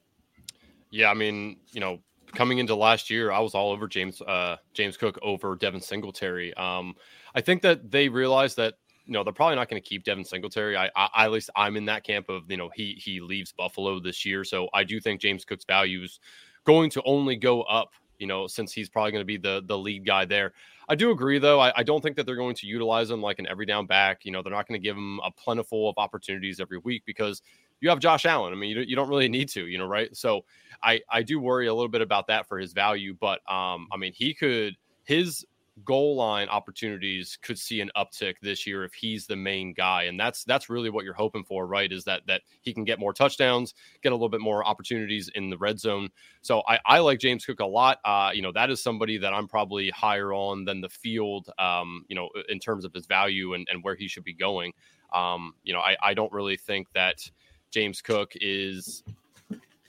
Yeah i mean you know coming into last year, I was all over James uh, James Cook over Devin Singletary. Um, I think that they realized that you know they're probably not going to keep Devin Singletary. I, I, at least I'm in that camp of you know he he leaves Buffalo this year, so I do think James Cook's value is going to only go up. You know, since he's probably going to be the the lead guy there. I do agree, though. I, I, don't think that they're going to utilize him like an every down back. You know, they're not going to give him a plentiful of opportunities every week because you have Josh Allen. I mean, you, you don't really need to, you know, right? So I I do worry a little bit about that for his value, but um, I mean, he could his goal line opportunities could see an uptick this year if he's the main guy and that's that's really what you're hoping for right is that that he can get more touchdowns get a little bit more opportunities in the red zone. So i i like james cook a lot uh you know that is somebody that i'm probably higher on than the field um you know in terms of his value and, and where he should be going. Um you know i i don't really think that james cook is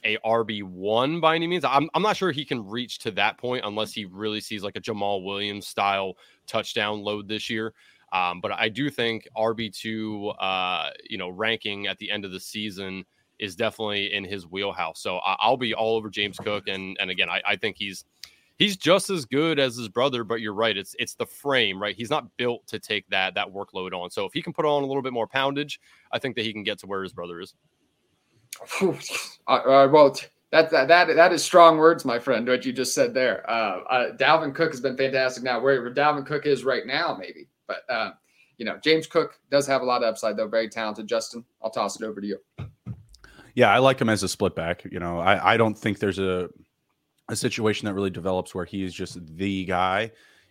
a RB1 by any means. I'm, I'm not sure he can reach to that point unless he really sees like a Jamaal Williams style touchdown load this year. Um, but I do think RB2, uh, you know, ranking at the end of the season is definitely in his wheelhouse. So I, will be all over James Cook. And, and again, I, I think he's, he's just as good as his brother, but you're right. It's, it's the frame, right? He's not built to take that, that workload on. So if he can put on a little bit more poundage, I think that he can get to where his brother is. Uh, uh, well, that, that that that is strong words, my friend. What you just said there. Uh, uh, Dalvin Cook has been fantastic. Now, where, where Dalvin Cook is right now, maybe, but uh, you know, James Cook does have a lot of upside, though. Very talented. Justin, I'll toss it over to you. Yeah, I like him as a split back. You know, I I don't think there's a a situation that really develops where he is just the guy.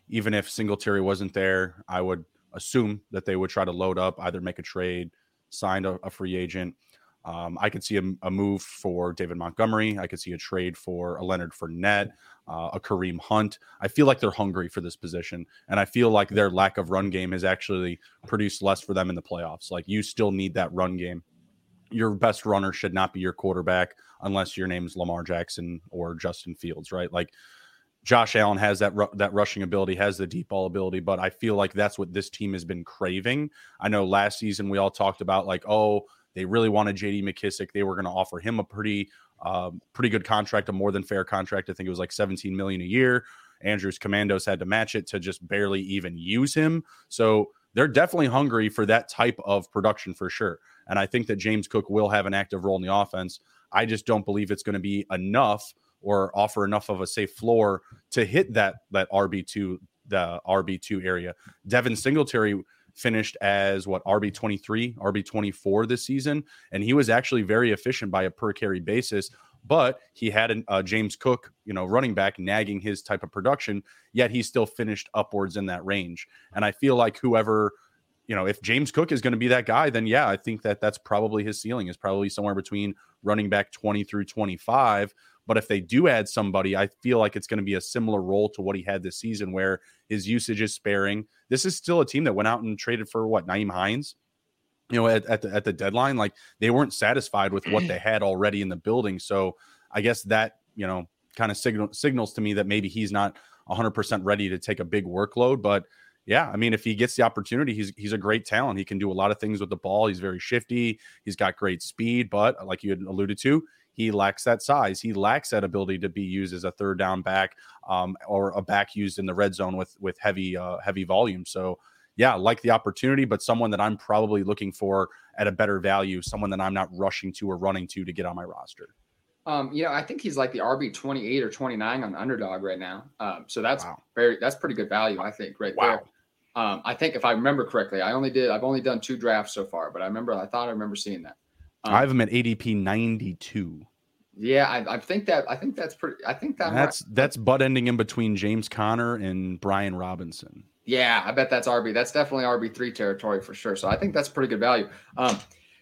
Even if Singletary wasn't there, I would assume that they would try to load up, either make a trade, sign a, a free agent um, I could see a, a, move for David Montgomery. I could see a trade for a Leonard Fournette, uh, a Kareem Hunt. I feel like they're hungry for this position, and I feel like their lack of run game has actually produced less for them in the playoffs. Like you still need that run game. Your best runner should not be your quarterback unless your name is Lamar Jackson or Justin Fields, right? Like Josh Allen has that ru- that rushing ability, has the deep ball ability, but I feel like that's what this team has been craving. I know last season we all talked about like, oh they really wanted J.D. McKissic. They were going to offer him a pretty, uh, pretty good contract, a more than fair contract. I think it was like 17 million a year. Andrews Commanders had to match it to just barely even use him. So they're definitely hungry for that type of production for sure. And I think that James Cook will have an active role in the offense. I just don't believe it's going to be enough or offer enough of a safe floor to hit that that RB two the RB two area. Devin Singletary finished as what RB 23, RB 24 this season, and he was actually very efficient by a per carry basis. But he had a uh, James Cook, you know, running back nagging his type of production, yet he still finished upwards in that range. And I feel like whoever, you know, if James Cook is going to be that guy, then yeah, I think that that's probably his ceiling is probably somewhere between running back 20 through 25. But if they do add somebody, I feel like it's going to be a similar role to what he had this season, where his usage is sparing. This is still a team that went out and traded for what Nyheim Hines, you know, at, at the at the deadline. Like they weren't satisfied with what they had already in the building. So I guess that you know kind of signal signals to me that maybe he's not 100% ready to take a big workload, but yeah, I mean, if he gets the opportunity, he's he's a great talent. He can do a lot of things with the ball. He's very shifty. He's got great speed, but like you had alluded to, he lacks that size. He lacks that ability to be used as a third down back um, or a back used in the red zone with with heavy uh, heavy volume. So yeah, like the opportunity, but someone that I'm probably looking for at a better value, someone that I'm not rushing to or running to to get on my roster. Um, you know, I think he's like the RB 28 or 29 on underdog right now. Um, so that's wow. very that's pretty good value, I think, right wow. there. Um, I think if I remember correctly, I only did I've only done two drafts so far, but I remember I thought I remember seeing that. Um, I have him at ADP 92. Yeah, I, I, think that I think that's pretty. I think that that's might, that's butt ending in between James Conner and Brian Robinson. Yeah, I bet that's RB. That's definitely RB three territory for sure. So I think that's pretty good value. Um,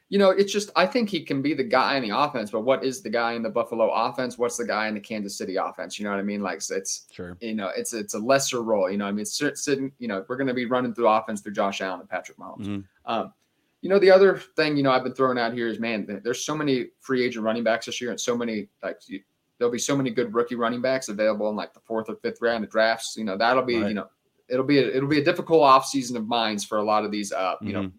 you know, it's just I think he can be the guy in the offense, but what is the guy in the Buffalo offense? What's the guy in the Kansas City offense? You know what I mean? Like it's sure. You know, it's it's a lesser role. You know, I mean, sitting. You know, we're going to be running through offense through Josh Allen and Patrick Mahomes. Mm-hmm. Um, you know, the other thing you know I've been throwing out here is man, there's so many free agent running backs this year, and so many like you, there'll be so many good rookie running backs available in like the fourth or fifth round of drafts. You know, that'll be right. you know it'll be a, it'll be a difficult off season of mines for a lot of these uh you mm-hmm. know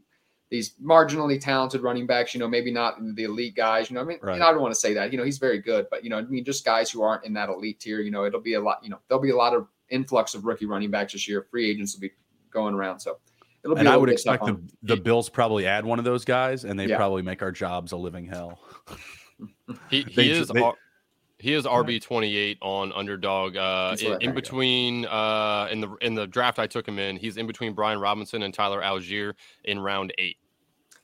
these marginally talented running backs, you know, maybe not the elite guys, you know, I mean, right. you know, I don't want to say that, you know, he's very good, but you know, I mean, just guys who aren't in that elite tier, you know, it'll be a lot, you know, there'll be a lot of influx of rookie running backs this year. Free agents will be going around. So and I would expect the, the Bills probably add one of those guys and they yeah. probably make our jobs a living hell. he, he they, is, they, he is RB twenty eight on underdog. Uh, in, in between uh, in the in the draft I took him in, he's in between Brian Robinson and Tyler Allgeier in round eight.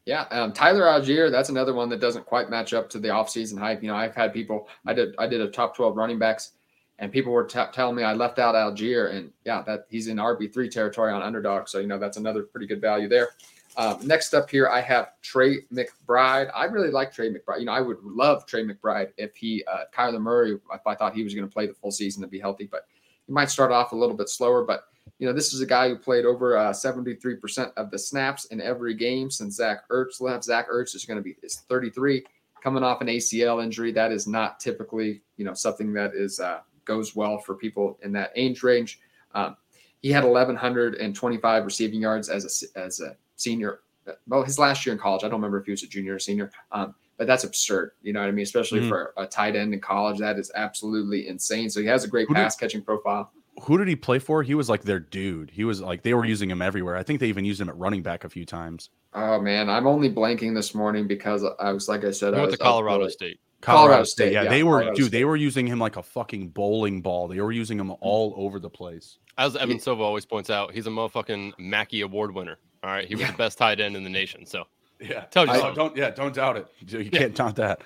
Yeah, um, Tyler Allgeier, that's another one that doesn't quite match up to the offseason hype. You know, I've had people, I did, I did a top twelve running backs, and people were t- telling me I left out Allgeier, and yeah, that he's in RB three territory on underdog. So you know that's another pretty good value there. Um, next up here, I have Trey McBride. I really like Trey McBride. You know, I would love Trey McBride if he, uh, Kyler Murray, if I thought he was going to play the full season to be healthy, but he might start off a little bit slower. But, you know, this is a guy who played over uh, 73% of the snaps in every game since Zach Ertz left. Zach Ertz is going to be is 33 coming off an ACL injury. That is not typically, you know, something that is uh, goes well for people in that age range. Um, he had 1,125 receiving yards as a, as a senior. Well, his last year in college, I don't remember if he was a junior or senior, um, but that's absurd. You know what I mean? Especially mm-hmm. for a tight end in college, that is absolutely insane. So he has a great who pass did, catching profile. Who did he play for? He was like their dude. He was like they were using him everywhere. I think they even used him at running back a few times. Oh man, I'm only blanking this morning because I was like I said, I went to Colorado State. Colorado, Colorado State, yeah, yeah, they were Colorado dude. State. They were using him like a fucking bowling ball. They were using him all over the place. As Evan Silva always points out, he's a motherfucking Mackey Award winner. All right, he was yeah. the best tight end in the nation. So yeah, tell you I, don't yeah don't doubt it. You yeah. can't doubt that.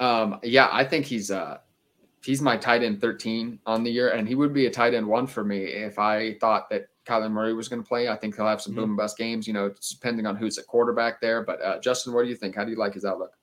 Um, yeah, I think he's uh he's my tight end 13 on the year, and he would be a tight end one for me if I thought that Kyler Murray was going to play. I think he'll have some mm-hmm. boom and bust games, you know, depending on who's at quarterback there. But uh, Justin, what do you think? How do you like his outlook?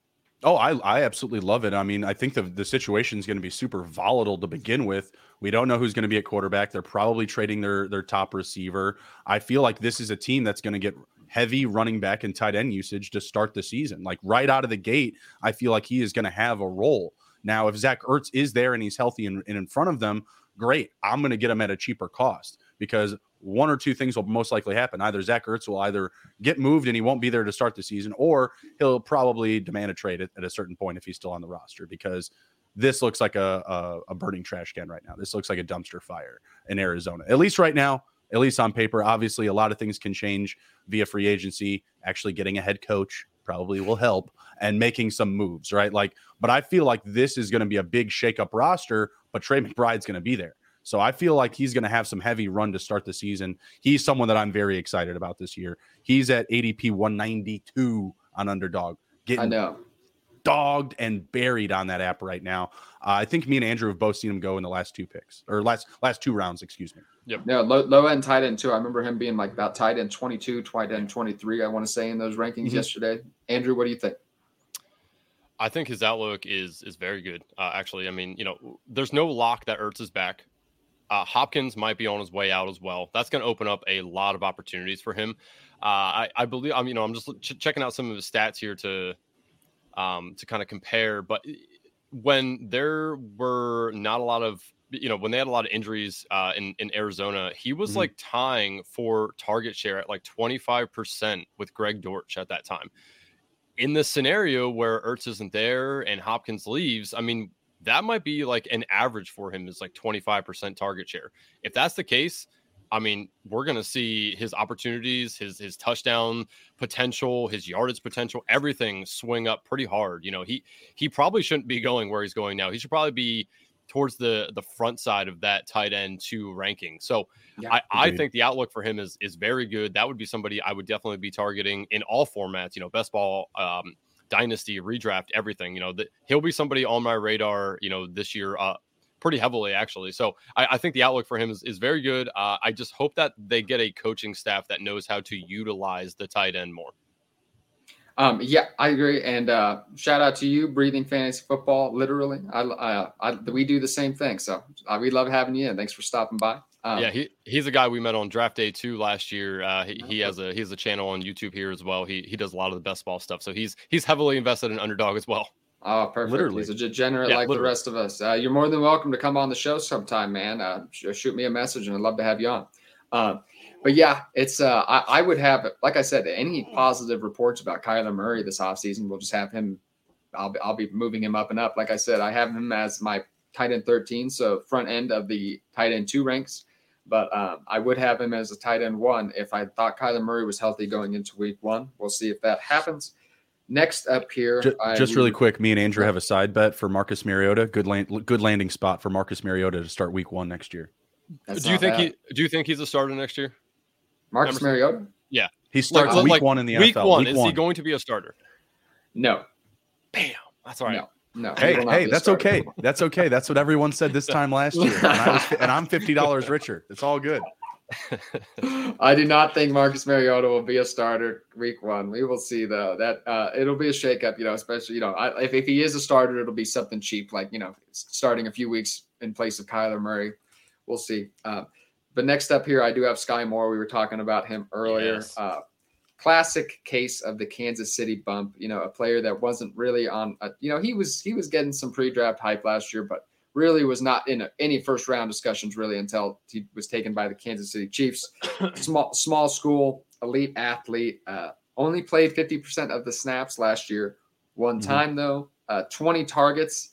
Oh, I, I absolutely love it. I mean, I think the, the situation is going to be super volatile to begin with. We don't know who's going to be at quarterback. They're probably trading their their top receiver. I feel like this is a team that's going to get heavy running back and tight end usage to start the season. Like right out of the gate, I feel like he is going to have a role. Now, if Zach Ertz is there and he's healthy and, and in front of them, great. I'm going to get him at a cheaper cost because one or two things will most likely happen. Either Zach Ertz will either get moved and he won't be there to start the season, or he'll probably demand a trade at, at a certain point if he's still on the roster because this looks like a, a, a, burning trash can right now. This looks like a dumpster fire in Arizona, at least right now, at least on paper. Obviously, a lot of things can change via free agency. Actually, getting a head coach probably will help and making some moves, right? Like, but I feel like this is going to be a big shakeup roster, but Trey McBride's going to be there. So I feel like he's going to have some heavy run to start the season. He's someone that I'm very excited about this year. He's at ADP 192 on underdog. Getting I know. Dogged and buried on that app right now. Uh, I think me and Andrew have both seen him go in the last two picks or last last two rounds, excuse me. Yep. Yeah, low, low end tight end too. I remember him being like about tight end 22, tight end 23, I want to say in those rankings mm-hmm. yesterday. Andrew, what do you think? I think his outlook is is very good. Uh, actually, I mean, you know, there's no lock that Ertz is back. Uh, Hopkins might be on his way out as well. That's going to open up a lot of opportunities for him. Uh, I, I, believe I'm, you know, I'm just ch- checking out some of his stats here to, um, to kind of compare. But when there were not a lot of, you know, when they had a lot of injuries uh, in in Arizona, he was mm-hmm. like tying for target share at like 25 percent with Greg Dortch at that time. in this scenario where Ertz isn't there and Hopkins leaves, I mean, that might be like an average for him is like 25% target share. If that's the case, I mean, we're going to see his opportunities, his his touchdown potential, his yardage potential, everything swing up pretty hard. You know, he he probably shouldn't be going where he's going now. He should probably be towards the the front side of that tight end two ranking. So yeah, I, I think the outlook for him is is very good. That would be somebody I would definitely be targeting in all formats. You know, best ball, um, dynasty, redraft, everything. You know, that he'll be somebody on my radar. You know, this year. Uh, pretty heavily actually. So I, I, think the outlook for him is, is very good. Uh, I just hope that they get a coaching staff that knows how to utilize the tight end more. Um, yeah, I agree. And uh, shout out to you, Breathing Fantasy Football. Literally, I, I, I we do the same thing. So uh, we love having you in. Thanks for stopping by. Um, yeah, he, he's a guy we met on draft day two last year. Uh, he, he has a he has a channel on YouTube here as well. He he does a lot of the best ball stuff. So he's he's heavily invested in underdog as well. Oh, perfect. Literally. He's a degenerate yeah, like literally. the rest of us. Uh, you're more than welcome to come on the show sometime, man. Uh, shoot me a message, and I'd love to have you on. Uh, but yeah, it's uh, I, I, would have, like I said, any positive reports about Kyler Murray this offseason, we'll just have him. I'll be, I'll be moving him up and up. Like I said, I have him as my tight end 13, so front end of the tight end two ranks. But um, I would have him as a tight end one if I thought Kyler Murray was healthy going into week one. We'll see if that happens. Next up here, just, just really quick, me and Andrew have a side bet for Marcus Mariota. Good land, good landing spot for Marcus Mariota to start Week One next year. That's do you think bad. he? Do you think he's a starter next year? Marcus Emerson? Mariota? Yeah, he starts like, Week like, One in the week NFL. One, week is one. he going to be a starter? No. Bam. That's all right. No. No, hey, hey, that's okay. That's okay. That's what everyone said this time last year, and, I was, and I'm fifty dollars richer. It's all good. I do not think Marcus Mariota will be a starter week one. We will see though that uh, it'll be a shakeup, you know, especially, you know, I, if, if he is a starter, it'll be something cheap, like, you know, starting a few weeks in place of Kyler Murray. We'll see. Uh, but next up here, I do have Skyy Moore. We were talking about him earlier. Yes. Uh, classic case of the Kansas City bump, you know, a player that wasn't really on, a, you know, he was, he was getting some pre-draft hype last year, but really was not in a, any first round discussions really until he was taken by the Kansas City Chiefs. small small school, elite athlete. Uh, only played 50% of the snaps last year. One mm-hmm. time though, uh, 20 targets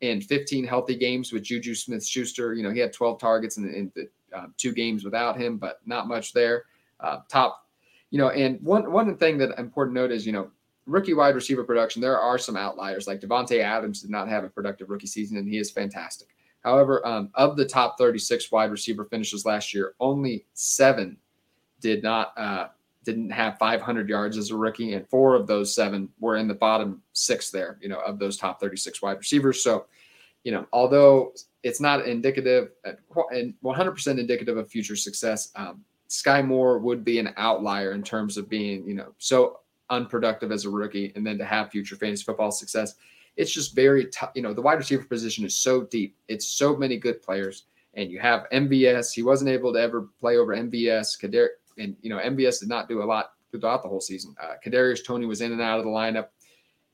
in 15 healthy games with Juju Smith Schuster. You know, he had 12 targets in, in the uh, two games without him, but not much there. Uh, top, you know, and one one thing that important note is, you know, rookie wide receiver production, there are some outliers. Like Davante Adams did not have a productive rookie season, and he is fantastic. However, um, of the top 36 wide receiver finishes last year, only seven did not uh, didn't have 500 yards as a rookie, and four of those seven were in the bottom six there. You know, of those top 36 wide receivers. So, you know, although it's not indicative and 100% indicative of future success, um, Skyy Moore would be an outlier in terms of being, you know, so unproductive as a rookie and then to have future fantasy football success. It's just very tough. You know, the wide receiver position is so deep. It's so many good players. And you have MVS. He wasn't able to ever play over MVS. Kader, and, you know, MVS did not do a lot throughout the whole season. Uh, Kadarius Toney was in and out of the lineup.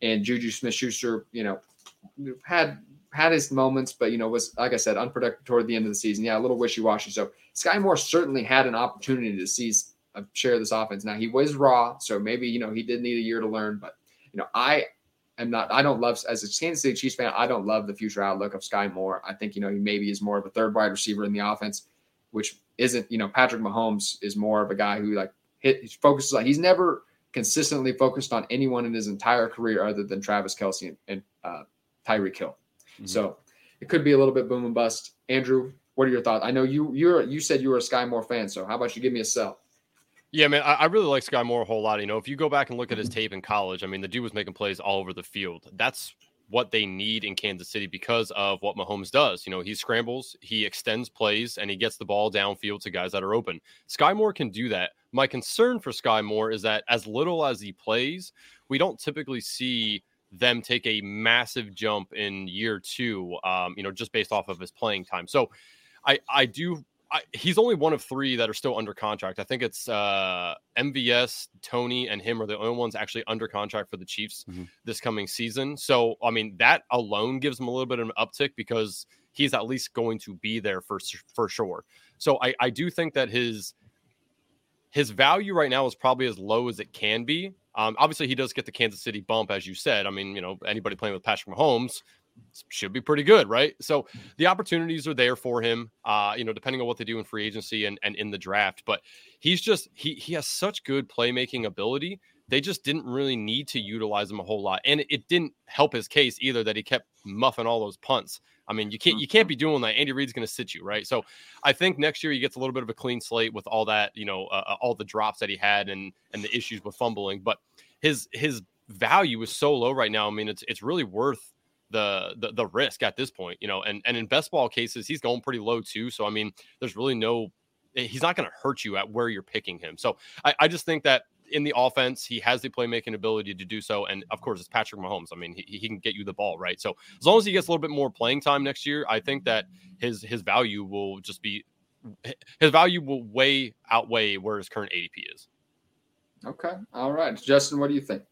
And Juju Smith Schuster, you know, had had his moments, but you know, was like I said, unproductive toward the end of the season. Yeah, a little wishy washy. So Skyy Moore certainly had an opportunity to seize a share of this offense. Now he was raw, so maybe you know he did need a year to learn. But you know, I am not. I don't love as a Kansas City Chiefs fan. I don't love the future outlook of Skyy Moore. I think you know he maybe is more of a third wide receiver in the offense, which isn't. You know, Patrick Mahomes is more of a guy who like hit focuses on. He's never consistently focused on anyone in his entire career other than Travis Kelce and, and uh, Tyreek Hill. Mm-hmm. So it could be a little bit boom and bust. Andrew, what are your thoughts? I know you you're you said you were a Skyy Moore fan, so how about you give me a sell? Yeah, man, I, I, really like Skyy Moore a whole lot. You know, if you go back and look at his tape in college, I mean, the dude was making plays all over the field. That's what they need in Kansas City because of what Mahomes does. You know, he scrambles, he extends plays, and he gets the ball downfield to guys that are open. Skyy Moore can do that. My concern for Skyy Moore is that as little as he plays, we don't typically see them take a massive jump in year two, um, you know, just based off of his playing time. So I, I do I, he's only one of three that are still under contract. I think it's uh, MVS, Toney, and him are the only ones actually under contract for the Chiefs mm-hmm. this coming season. So, I mean, that alone gives him a little bit of an uptick because he's at least going to be there for for sure. So, I, I do think that his his value right now is probably as low as it can be. Um, obviously, he does get the Kansas City bump, as you said. I mean, you know, anybody playing with Patrick Mahomes should be pretty good, right? So the opportunities are there for him, uh, you know, depending on what they do in free agency and, and in the draft. But he's just he he has such good playmaking ability. They just didn't really need to utilize him a whole lot, and it didn't help his case either that he kept muffing all those punts. I mean, you can't you can't be doing that. Andy Reid's going to sit you right. So I think next year he gets a little bit of a clean slate with all that, you know, uh, uh all the drops that he had and and the issues with fumbling. But his his value is so low right now. I mean, it's it's really worth the, the the risk at this point, you know. And and in best ball cases, he's going pretty low too. So I mean, there's really no eh, he's not going to hurt you at where you're picking him. So I, I just think that in the offense, he has the playmaking ability to do so. And of course, it's Patrick Mahomes. I mean, he, he can get you the ball, right? So as long as he gets a little bit more playing time next year, I think that his his value will just be his value will way outweigh where his current ADP is. Okay. All right. Justin, what do you think?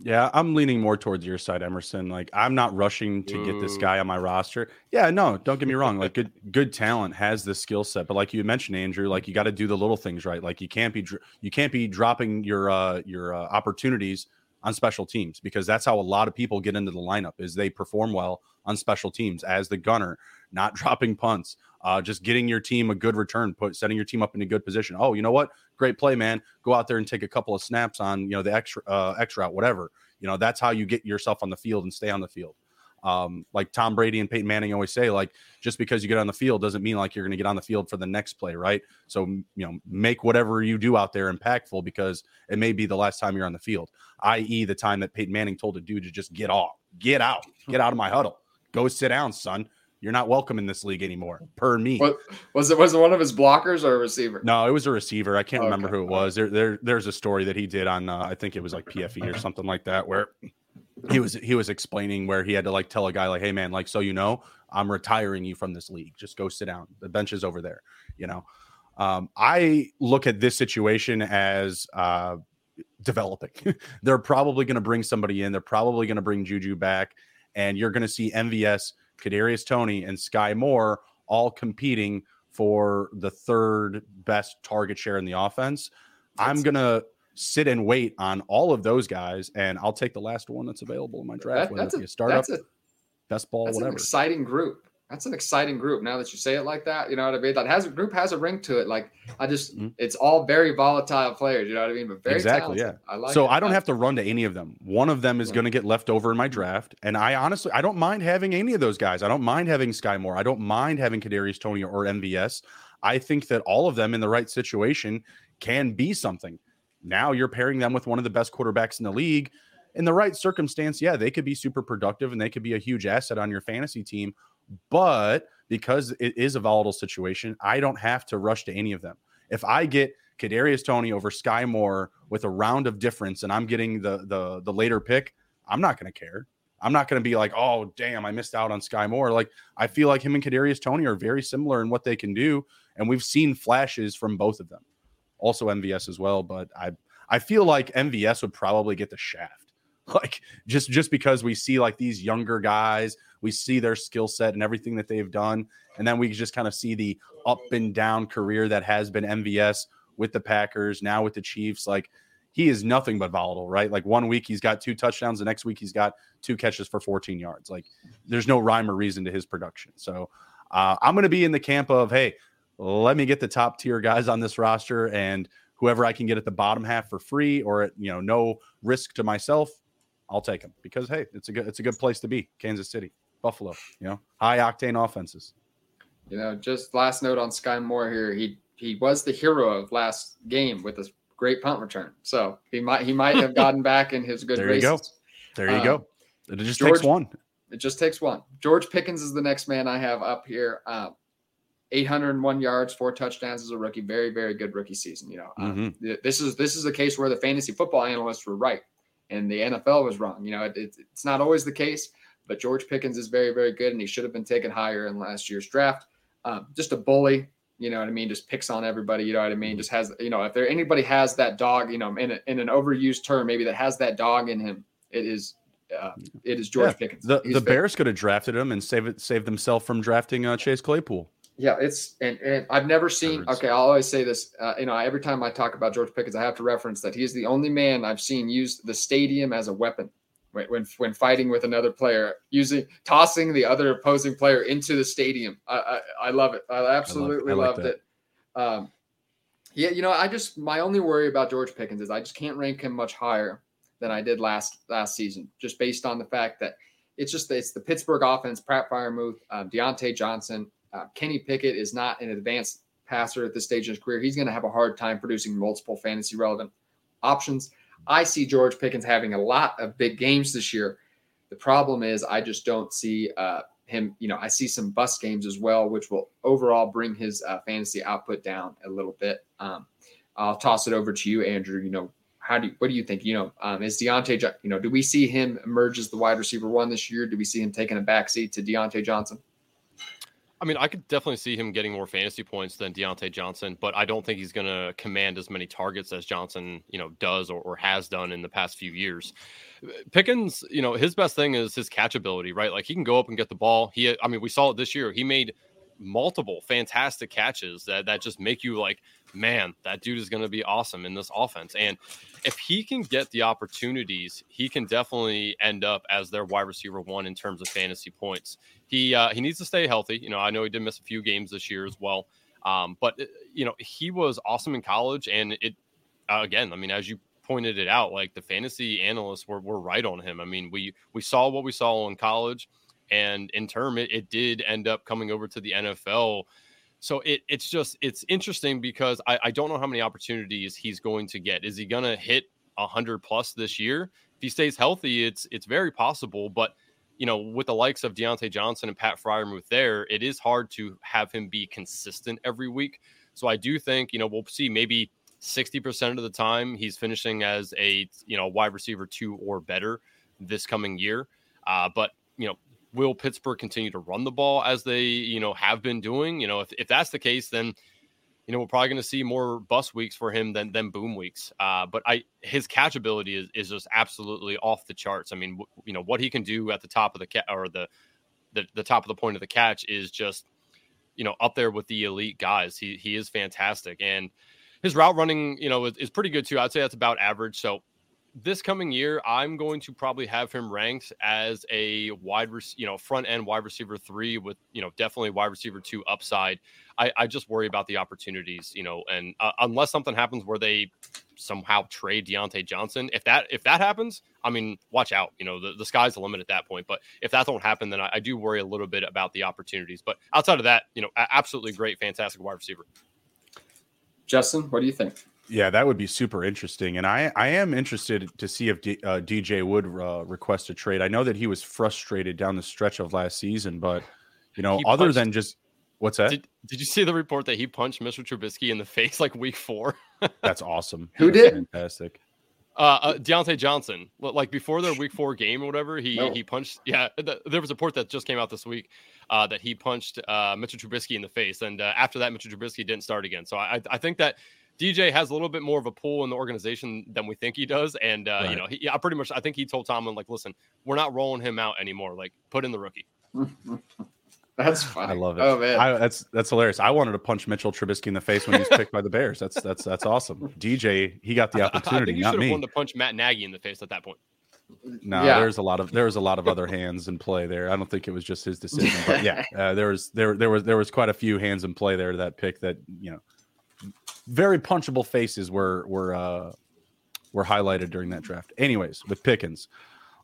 Yeah, I'm leaning more towards your side, Emerson. Like I'm not rushing to get this guy on my roster. Yeah, no, don't get me wrong. Like good good talent has the skill set, but like you mentioned, Andrew, like you got to do the little things right. Like you can't be you can't be dropping your uh your uh, opportunities on special teams because that's how a lot of people get into the lineup is they perform well on special teams as the gunner, not dropping punts, uh, just getting your team a good return, put setting your team up in a good position. Oh, you know what? Great play, man. Go out there and take a couple of snaps on you know the extra uh, extra out, whatever. You know that's how you get yourself on the field and stay on the field. Um, like Tom Brady and Peyton Manning always say, like just because you get on the field doesn't mean like you're going to get on the field for the next play, right? So you know, make whatever you do out there impactful because it may be the last time you're on the field. I.e., the time that Peyton Manning told a dude to just get off, get out, get out of my huddle, go sit down, son. You're not welcome in this league anymore, per me. What, was it was it one of his blockers or a receiver? No, it was a receiver. I can't remember who it was. There, there, there's a story that he did on, uh, I think it was like PFE or something like that, where he was he was explaining where he had to like tell a guy like, "Hey man, like so you know, I'm retiring you from this league. Just go sit down. The bench is over there." You know, um, I look at this situation as uh, developing. They're probably going to bring somebody in. They're probably going to bring Juju back, and you're going to see MVS Kadarius Toney, and Skyy Moore all competing for the third best target share in the offense. That's I'm gonna sit and wait on all of those guys, and I'll take the last one that's available in my draft. That, that's a, a startup, a, best ball, that's whatever. An exciting group that's an exciting group. Now that you say it like that, you know what I mean. That has a group has a ring to it. Like I just, mm-hmm. it's all very volatile players. You know what I mean? But very exactly, talented. yeah. I like. So it. I don't have to run to any of them. One of them is going to get left over in my draft, and I honestly, I don't mind having any of those guys. I don't mind having Skyy Moore. I don't mind having Kadarius Toney or MVS. I think that all of them in the right situation can be something. Now you're pairing them with one of the best quarterbacks in the league. In the right circumstance, yeah, they could be super productive and they could be a huge asset on your fantasy team. But because it is a volatile situation, I don't have to rush to any of them. If I get Kadarius Toney over Skyy Moore with a round of difference, and I'm getting the the the later pick, I'm not going to care. I'm not going to be like, oh damn, I missed out on Skyy Moore. Like I feel like him and Kadarius Toney are very similar in what they can do, and we've seen flashes from both of them. Also MVS as well, but I I feel like MVS would probably get the shaft. Like just just because we see like these younger guys we see their skill set and everything that they've done. And then we just kind of see the up and down career that has been MVS with the Packers, now with the Chiefs. Like he is nothing but volatile, right? Like one week he's got two touchdowns, the next week he's got two catches for 14 yards. Like there's no rhyme or reason to his production. So uh, I'm going to be in the camp of, hey, let me get the top tier guys on this roster and whoever I can get at the bottom half for free or at you know no risk to myself, I'll take them because hey, it's a good it's a good place to be, Kansas City. Buffalo. You know, high octane offenses. You know, just last note on Skyy Moore here. He he was the hero of last game with a great punt return. So he might he might have gotten back in his good race. there races. You go. There you um, go. It just George, takes one. It just takes one. George Pickens is the next man I have up here. Um, 801 yards, four touchdowns as a rookie. Very, very good rookie season. You know, um, mm-hmm. this is this is a case where the fantasy football analysts were right and the NFL was wrong. You know, it, it, it's not always the case. But George Pickens is very, very good, and he should have been taken higher in last year's draft. Um, just a bully, you know what I mean? Just picks on everybody, you know what I mean? Mm-hmm. Just has, you know, if there anybody has that dog, you know, in, a, in an overused term, maybe that has that dog in him, it is uh, it is George yeah. Pickens. The, the Bears could have drafted him and save it, save themselves from drafting uh, Chase Claypool. Yeah, it's and, and I've never seen. Okay, I'll always say this. Uh, you know, every time I talk about George Pickens, I have to reference that he is the only man I've seen use the stadium as a weapon when when, when fighting with another player, using tossing the other opposing player into the stadium. I I, I love it. I absolutely I I loved it. Um, yeah, you know, I just my only worry about George Pickens is I just can't rank him much higher than I did last last season, just based on the fact that it's just it's the Pittsburgh offense, Pat Freiermuth, um, Diontae Johnson, uh, Kenny Pickett is not an advanced passer at this stage in his career. He's going to have a hard time producing multiple fantasy relevant options. I see George Pickens having a lot of big games this year. The problem is, I just don't see uh, him. You know, I see some bust games as well, which will overall bring his uh, fantasy output down a little bit. Um, I'll toss it over to you, Andrew. You know, how do you, what do you think? You know, um, is Diontae? You know, do we see him emerge as the wide receiver one this year? Do we see him taking a backseat to Diontae Johnson? I mean, I could definitely see him getting more fantasy points than Diontae Johnson, but I don't think he's going to command as many targets as Johnson, you know, does or, or, has done in the past few years. Pickens, you know, his best thing is his catchability, right? Like he can go up and get the ball. He, I mean, we saw it this year. He made multiple fantastic catches that that just make you like, man, that dude is going to be awesome in this offense. And if he can get the opportunities, he can definitely end up as their wide receiver one in terms of fantasy points. He uh, he needs to stay healthy. You know, I know he did miss a few games this year as well. Um, but uh, you know, he was awesome in college, and it uh, again, I mean, as you pointed it out, like the fantasy analysts were were right on him. I mean, we we saw what we saw in college, and in term, it, it did end up coming over to the NFL so it, it's just it's interesting because I, I don't know how many opportunities he's going to get. Is he going to hit hundred plus this year? If he stays healthy, it's it's very possible. But you know, with the likes of Diontae Johnson and Pat Freiermuth there, it is hard to have him be consistent every week. So I do think you know we'll see maybe. 60% of the time he's finishing as a you know wide receiver two or better this coming year uh, but you know will Pittsburgh continue to run the ball as they, you know, have been doing? You know, if, if that's the case, then you know we're probably going to see more bus weeks for him than than boom weeks. Uh, but I his catchability is, is just absolutely off the charts. I mean, w- you know what he can do at the top of the or the, the the top of the point of the catch is just you know up there with the elite guys. He he is fantastic and his route running you know is, is pretty good too. I'd say that's about average. So this coming year, I'm going to probably have him ranked as a wide, you know, front end wide receiver three with, you know, definitely wide receiver two upside. I, I just worry about the opportunities, you know, and uh, unless something happens where they somehow trade Diontae Johnson, if that if that happens, I mean, watch out. You know, the, the sky's the limit at that point. But if that don't happen, then I, I do worry a little bit about the opportunities. But outside of that, you know, absolutely great, fantastic wide receiver. Justin, what do you think? Yeah, that would be super interesting, and I I am interested to see if D, uh, DJ would uh, request a trade. I know that he was frustrated down the stretch of last season, but you know, he other punched, than just what's that? Did, did you see the report that he punched Mr. Trubisky in the face like week four? That's awesome. Who That's did? Fantastic. Uh, uh, Diontae Johnson, like before their week four game or whatever, he no. he punched. Yeah, the, there was a report that just came out this week uh, that he punched uh, Mr. Trubisky in the face, and uh, after that, Mr. Trubisky didn't start again. So I I think that DJ has a little bit more of a pull in the organization than we think he does. And, uh, right. you know, he, I pretty much, I think he told Tomlin, like, listen, we're not rolling him out anymore. Like, put in the rookie. That's fun. I love it. Oh man, I, that's that's hilarious. I wanted to punch Mitchell Trubisky in the face when he was picked by the Bears. That's that's that's awesome. DJ, he got the opportunity, I, I not me. Wanted to punch Matt Nagy in the face at that point. No, yeah. there's a lot of there was a lot of other hands in play there. I don't think it was just his decision, but yeah, uh, there was there there was there was quite a few hands in play there. That pick that you know very punchable faces were were uh, were highlighted during that draft. Anyways, with Pickens,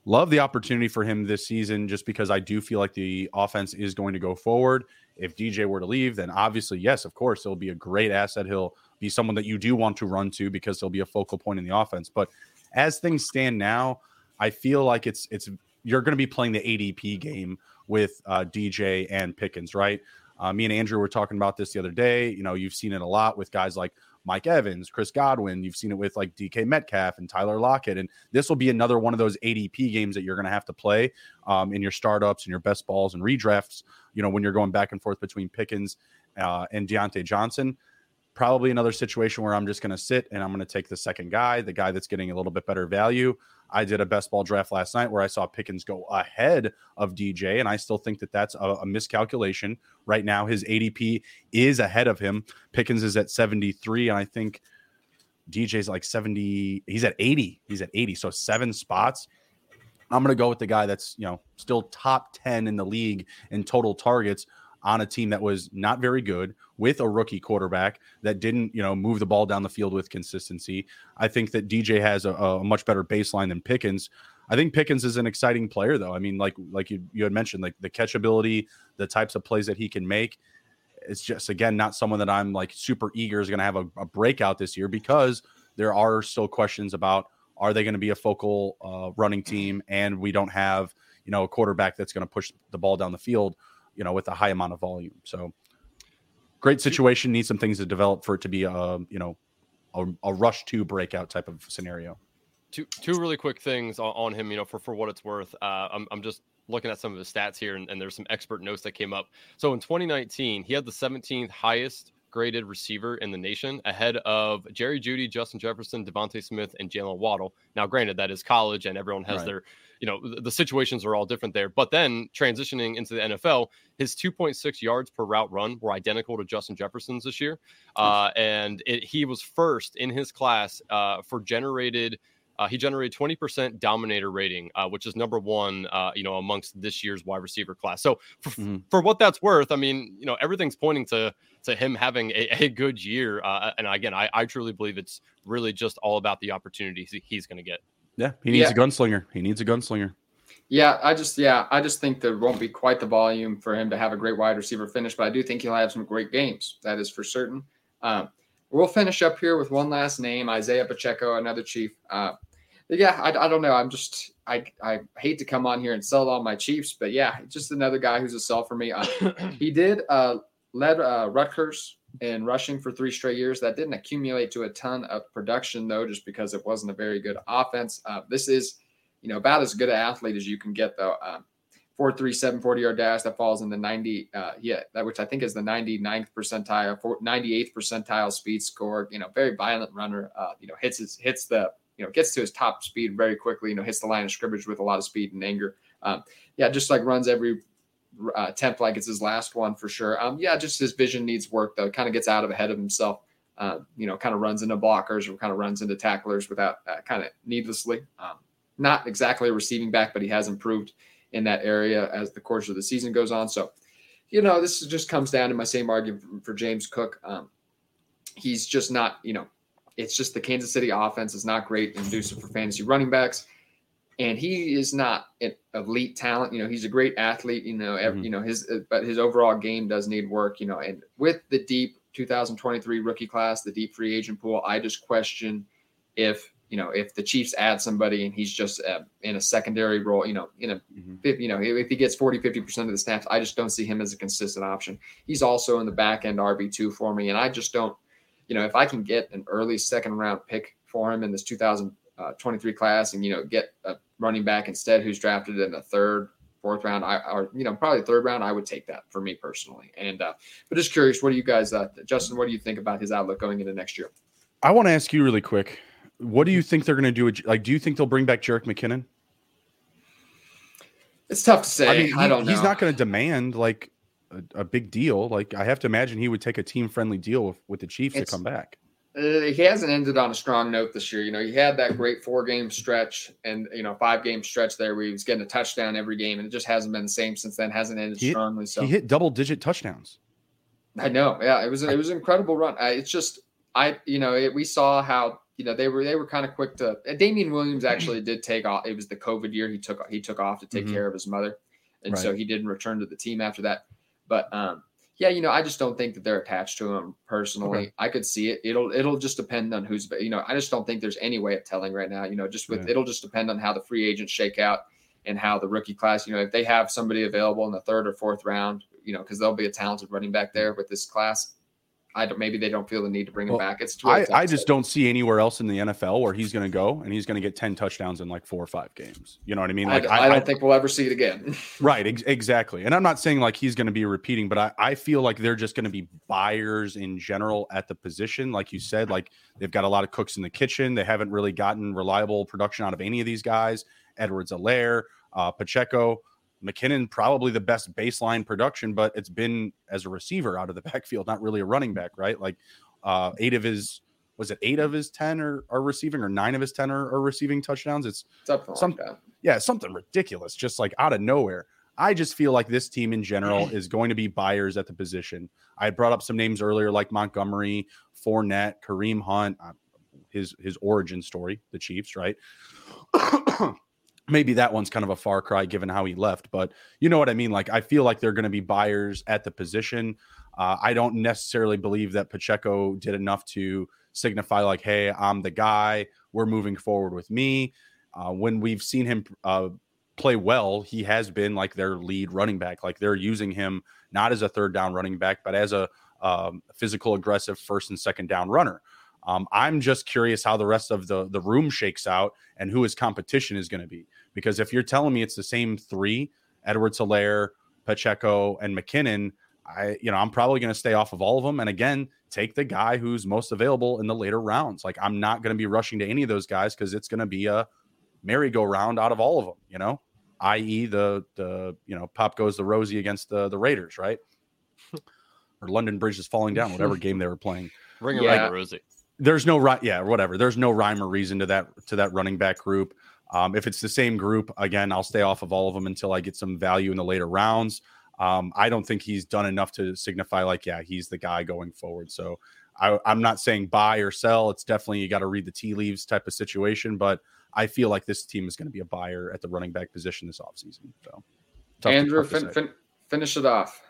love the opportunity for him this season, just because I do feel like the offense is going to go forward. If DJ were to leave, then obviously, yes, of course, he'll be a great asset. He'll be someone that you do want to run to because he'll be a focal point in the offense. But as things stand now, I feel like it's it's you're going to be playing the ADP game with uh, DJ and Pickens, right? Uh, me and Andrew were talking about this the other day. You know, you've seen it a lot with guys like Mike Evans, Chris Godwin. You've seen it with like DK Metcalf and Tyler Lockett. And this will be another one of those ADP games that you're going to have to play um, in your startups and your best balls and redrafts. You know, when you're going back and forth between Pickens uh, and Diontae Johnson. Probably another situation where I'm just going to sit and I'm going to take the second guy, the guy that's getting a little bit better value. I did a best ball draft last night where I saw Pickens go ahead of DJ, and I still think that that's a, a miscalculation. Right now, his ADP is ahead of him. Pickens is at 73, and I think DJ's like 70. He's at 80. He's at 80. So seven spots. I'm going to go with the guy that's, you know, still top 10 in the league in total targets on a team that was not very good with a rookie quarterback that didn't, you know, move the ball down the field with consistency. I think that DJ has a, a much better baseline than Pickens. I think Pickens is an exciting player, though. I mean, like like you, you had mentioned, like the catchability, the types of plays that he can make. It's just again not someone that I'm like super eager is going to have a, a, breakout this year because there are still questions about are they going to be a focal uh, running team, and we don't have you know a quarterback that's going to push the ball down the field you know, with a high amount of volume. So great situation. Needs some things to develop for it to be a, you know, a, a rush to breakout type of scenario. Two two really quick things on, on him. You know, for for what it's worth, uh, I'm I'm just looking at some of his stats here, and, and there's some expert notes that came up. So in 2019, he had the 17th highest graded receiver in the nation, ahead of Jerry Jeudy, Justin Jefferson, DeVonta Smith, and Jaylen Waddle. Now, granted, that is college, and everyone has right. their you know the, the situations are all different there. But then transitioning into the NFL, his 2.6 yards per route run were identical to Justin Jefferson's this year, uh, and it, he was first in his class uh, for generated. Uh, he generated 20% dominator rating, uh, which is number one, uh, you know, amongst this year's wide receiver class. So for, mm-hmm. for what that's worth, I mean, you know, everything's pointing to to him having a, a good year. Uh, and again, I, I truly believe it's really just all about the opportunities he's going to get. Yeah, he needs yeah. a gunslinger. He needs a gunslinger. Yeah, I just yeah, I just think there won't be quite the volume for him to have a great wide receiver finish, but I do think he'll have some great games. That is for certain. Um, we'll finish up here with one last name, Isaiah Pacheco, another Chief. Uh, yeah, I, I don't know. I'm just I I hate to come on here and sell all my Chiefs, but yeah, just another guy who's a sell for me. Uh, he did uh, led uh, Rutgers in rushing for three straight years. That didn't accumulate to a ton of production though, just because it wasn't a very good offense. Uh, this is, you know, about as good an athlete as you can get though. Um, 437 40 yard dash that falls in the 90 uh, yeah that which i think is the 99th percentile 98th percentile speed score you know very violent runner uh, you know hits his hits the you know gets to his top speed very quickly you know hits the line of scrimmage with a lot of speed and anger um, yeah just like runs every uh, attempt like it's his last one for sure. Um, yeah, just his vision needs work though. Kind of gets out of ahead of himself. Uh, you know, kind of runs into blockers or kind of runs into tacklers without uh, kind of needlessly. Um, not exactly a receiving back, but he has improved in that area as the course of the season goes on. So, you know, this just comes down to my same argument for, James Cook. Um, he's just not, you know, it's just the Kansas City offense is not great inducive for fantasy running backs and he is not an elite talent. You know, he's a great athlete. You know, every, mm-hmm. you know his, uh, but his overall game does need work. You know, and with the deep 2023 rookie class, the deep free agent pool, I just question if you know if the Chiefs add somebody and he's just uh, in a secondary role. You know, in a mm-hmm. you know if he gets 40, 50 percent of the snaps, I just don't see him as a consistent option. He's also in the back end RB two for me, and I just don't. You know, if I can get an early second round pick for him in this 2023 uh, class, and you know get a running back instead who's drafted in the third, fourth round, I or you know probably third round, I would take that for me personally. And uh, but just curious, what do you guys, uh, Justin? What do you think about his outlook going into next year? I want to ask you really quick. What do you think they're going to do? Like, do you think they'll bring back Jerick McKinnon? It's tough to say. I mean, he, I don't know. He's not going to demand like a, a, big deal. Like, I have to imagine he would take a team friendly deal with, with the Chiefs it's, to come back he hasn't ended on a strong note this year. You know, he had that great four game stretch and you know five game stretch there where he was getting a touchdown every game, and it just hasn't been the same since then. Hasn't ended he, strongly. So he hit double digit touchdowns. I know. Yeah, it was it was an incredible run. I, it's just I you know it, we saw how you know they were they were kind of quick to. Damien Williams actually did take off. It was the COVID year. He took he took off to take mm-hmm. care of his mother, and right. so he didn't return to the team after that. But um, yeah, you know, I just don't think that they're attached to him personally. Okay. I could see it. It'll it'll just depend on who's you know, I just don't think there's any way of telling right now. You know, just with yeah. it'll just depend on how the free agents shake out and how the rookie class, you know, if they have somebody available in the third or fourth round, you know, because there'll be a talented running back there with this class. I don't. Maybe they don't feel the need to bring him Well, back. It's I, I just don't see anywhere else in the NFL where he's going to go and he's going to get 10 touchdowns in like four or five games. You know what I mean? I, Like, I don't think we'll ever see it again. Right, ex- exactly. And I'm not saying like he's going to be repeating, but I, I feel like they're just going to be buyers in general at the position. Like you said, like they've got a lot of cooks in the kitchen. They haven't really gotten reliable production out of any of these guys. Edwards Helaire, uh, Pacheco, McKinnon, probably the best baseline production, but it's been as a receiver out of the backfield, not really a running back, right? Like uh, eight of his, was it eight of his 10 are, are receiving or nine of his 10 are, are receiving touchdowns? It's Something Some- like yeah, something ridiculous, just like out of nowhere. I just feel like this team in general is going to be buyers at the position. I brought up some names earlier, like Montgomery, Fournette, Kareem Hunt, uh, his his origin story, the Chiefs, right? Maybe that one's kind of a far cry given how he left, but you know what I mean. Like I feel like they're going to be buyers at the position. Uh, I don't necessarily believe that Pacheco did enough to signify like, "Hey, I'm the guy. We're moving forward with me." Uh, when we've seen him uh, play well, he has been like their lead running back. Like they're using him not as a third down running back, but as a um, physical, aggressive first and second down runner. Um, I'm just curious how the rest of the the room shakes out and who his competition is going to be. Because if you're telling me it's the same three, Edwards Helaire, Pacheco, and McKinnon, I you know I'm probably going to stay off of all of them. And again, take the guy who's most available in the later rounds. Like I'm not going to be rushing to any of those guys because it's going to be a merry-go-round out of all of them. You know, i.e. the the you know pop goes the Rosie against the the Raiders, right? or London Bridge is falling down, whatever game they were playing. Ring Yeah. Rosie. There's no right, yeah, whatever. There's no rhyme or reason to that to that running back group. Um, if it's the same group, again, I'll stay off of all of them until I get some value in the later rounds. Um, I don't think he's done enough to signify like, yeah, he's the guy going forward. So I, I'm not saying buy or sell. It's definitely you got to read the tea leaves type of situation. But I feel like this team is going to be a buyer at the running back position this offseason. So Andrew, fin- fin- finish it off.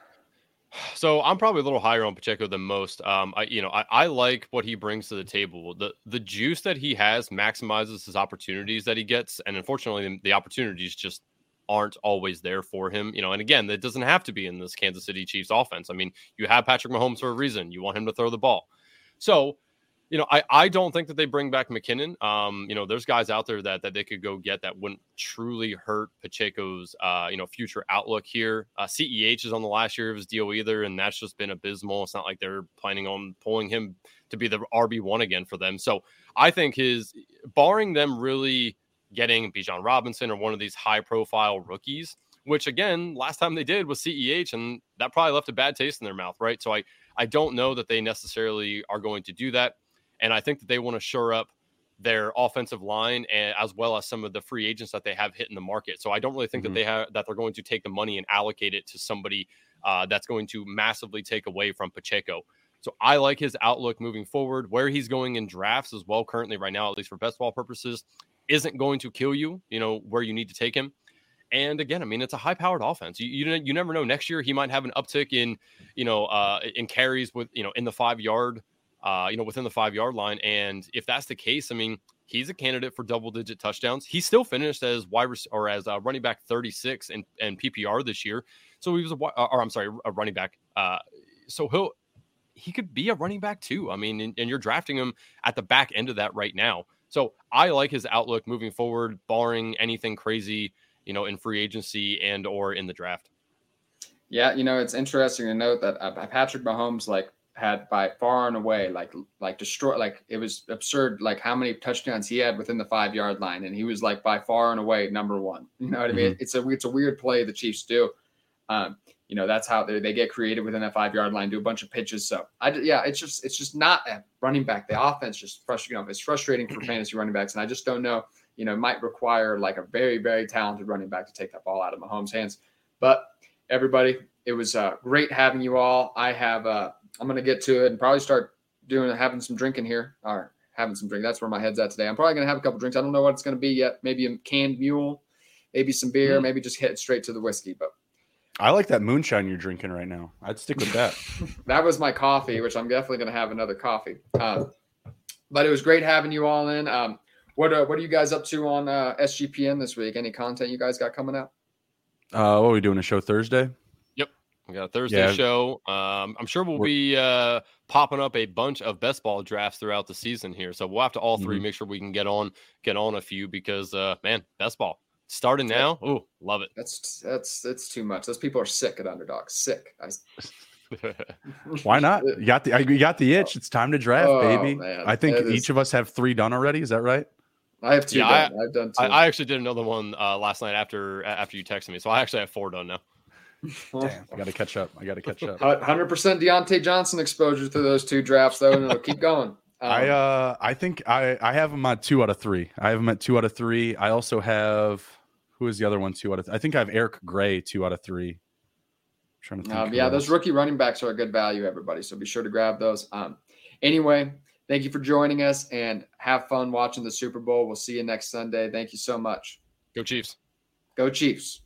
So I'm probably a little higher on Pacheco than most. Um, I you know I, I like what he brings to the table. The the juice that he has maximizes his opportunities that he gets, and unfortunately, the, opportunities just aren't always there for him. You know, and again, that doesn't have to be in this Kansas City Chiefs offense. I mean, you have Patrick Mahomes for a reason. You want him to throw the ball. So you know, I, I don't think that they bring back McKinnon. Um, you know, there's guys out there that that they could go get that wouldn't truly hurt Pacheco's uh, you know, future outlook here. Uh, CEH is on the last year of his deal either, and that's just been abysmal. It's not like they're planning on pulling him to be the RB one again for them. So I think his barring them really getting Bijan Robinson or one of these high profile rookies, which again, last time they did was CEH, and that probably left a bad taste in their mouth, right? So I I don't know that they necessarily are going to do that. And I think that they want to shore up their offensive line and as well as some of the free agents that they have hitting the market. So I don't really think Mhm. that they have that they're going to take the money and allocate it to somebody uh, that's going to massively take away from Pacheco. So I like his outlook moving forward. Where he's going in drafts as well, currently right now, at least for best ball purposes, isn't going to kill you. You know where you need to take him. And again, I mean, it's a high-powered offense. You, you you never know. Next year, he might have an uptick in, you know, uh, in carries with you know in the five-yard uh, you know, within the five yard line. And if that's the case, I mean, he's a candidate for double digit touchdowns. He still finished as wide or as a running back 36 and, in PPR this year. So he was a, or I'm sorry, a running back. Uh, so he'll, he could be a running back too. I mean, and, and you're drafting him at the back end of that right now. So I like his outlook moving forward, barring anything crazy, you know, in free agency and or in the draft. Yeah, you know, it's interesting to note that uh, Patrick Mahomes like had by far and away like like destroy like it was absurd like how many touchdowns he had within the five yard line and he was like by far and away number one. You know what I mean? It's a it's a weird play the Chiefs do. Um, you know that's how they, they get creative within that five yard line, do a bunch of pitches. So I yeah, it's just it's just not a running back. The offense just frustrating. You know, it's frustrating for fantasy running backs, and I just don't know. You know, it might require like a very very talented running back to take that ball out of Mahomes' hands. But everybody, it was uh, great having you all. I have uh, I'm gonna get to it and probably start doing having some drinking here or having some drink. That's where my head's at today. I'm probably gonna have a couple drinks. I don't know what it's gonna be yet. Maybe a canned mule, maybe some beer, Mm. maybe just head straight to the whiskey. But I like that moonshine you're drinking right now. I'd stick with that. that was my coffee, which I'm definitely gonna have another coffee. Um, but it was great having you all in. Um, what uh, what are you guys up to on uh, SGPN this week? Any content you guys got coming out? Uh, what are we doing? A show Thursday? We got a Thursday yeah. show. Um, I'm sure we'll We're, be uh, popping up a bunch of best ball drafts throughout the season here. So we'll have to all 3 mm-hmm. make sure we can get on get on a few because uh, man, best ball starting now. Oh, love it. That's that's that's too much. Those people are sick at underdogs. Sick. I, Why not? You got the you got the itch. It's time to draft, oh, baby. Man. I think each of us have three done already. Is that right? I have two. Yeah, done. I, have done two. I, I, actually did another one uh, last night after after you texted me, so I actually have four done now. Damn, I got to catch up. I got to catch up. Hundred percent Diontae Johnson exposure to those two drafts, though, and it'll keep going. Um, I uh, I think I I have him at two out of three. I have him at two out of three. I also have who is the other one? Two out of. Th- I think I have Eric Gray two out of three. I'm trying to think. Um, yeah, those rookie running backs are a good value, everybody. So be sure to grab those. Um, anyway, Thank you for joining us and have fun watching the Super Bowl. We'll see you next Sunday. Thank you so much. Go Chiefs. Go Chiefs.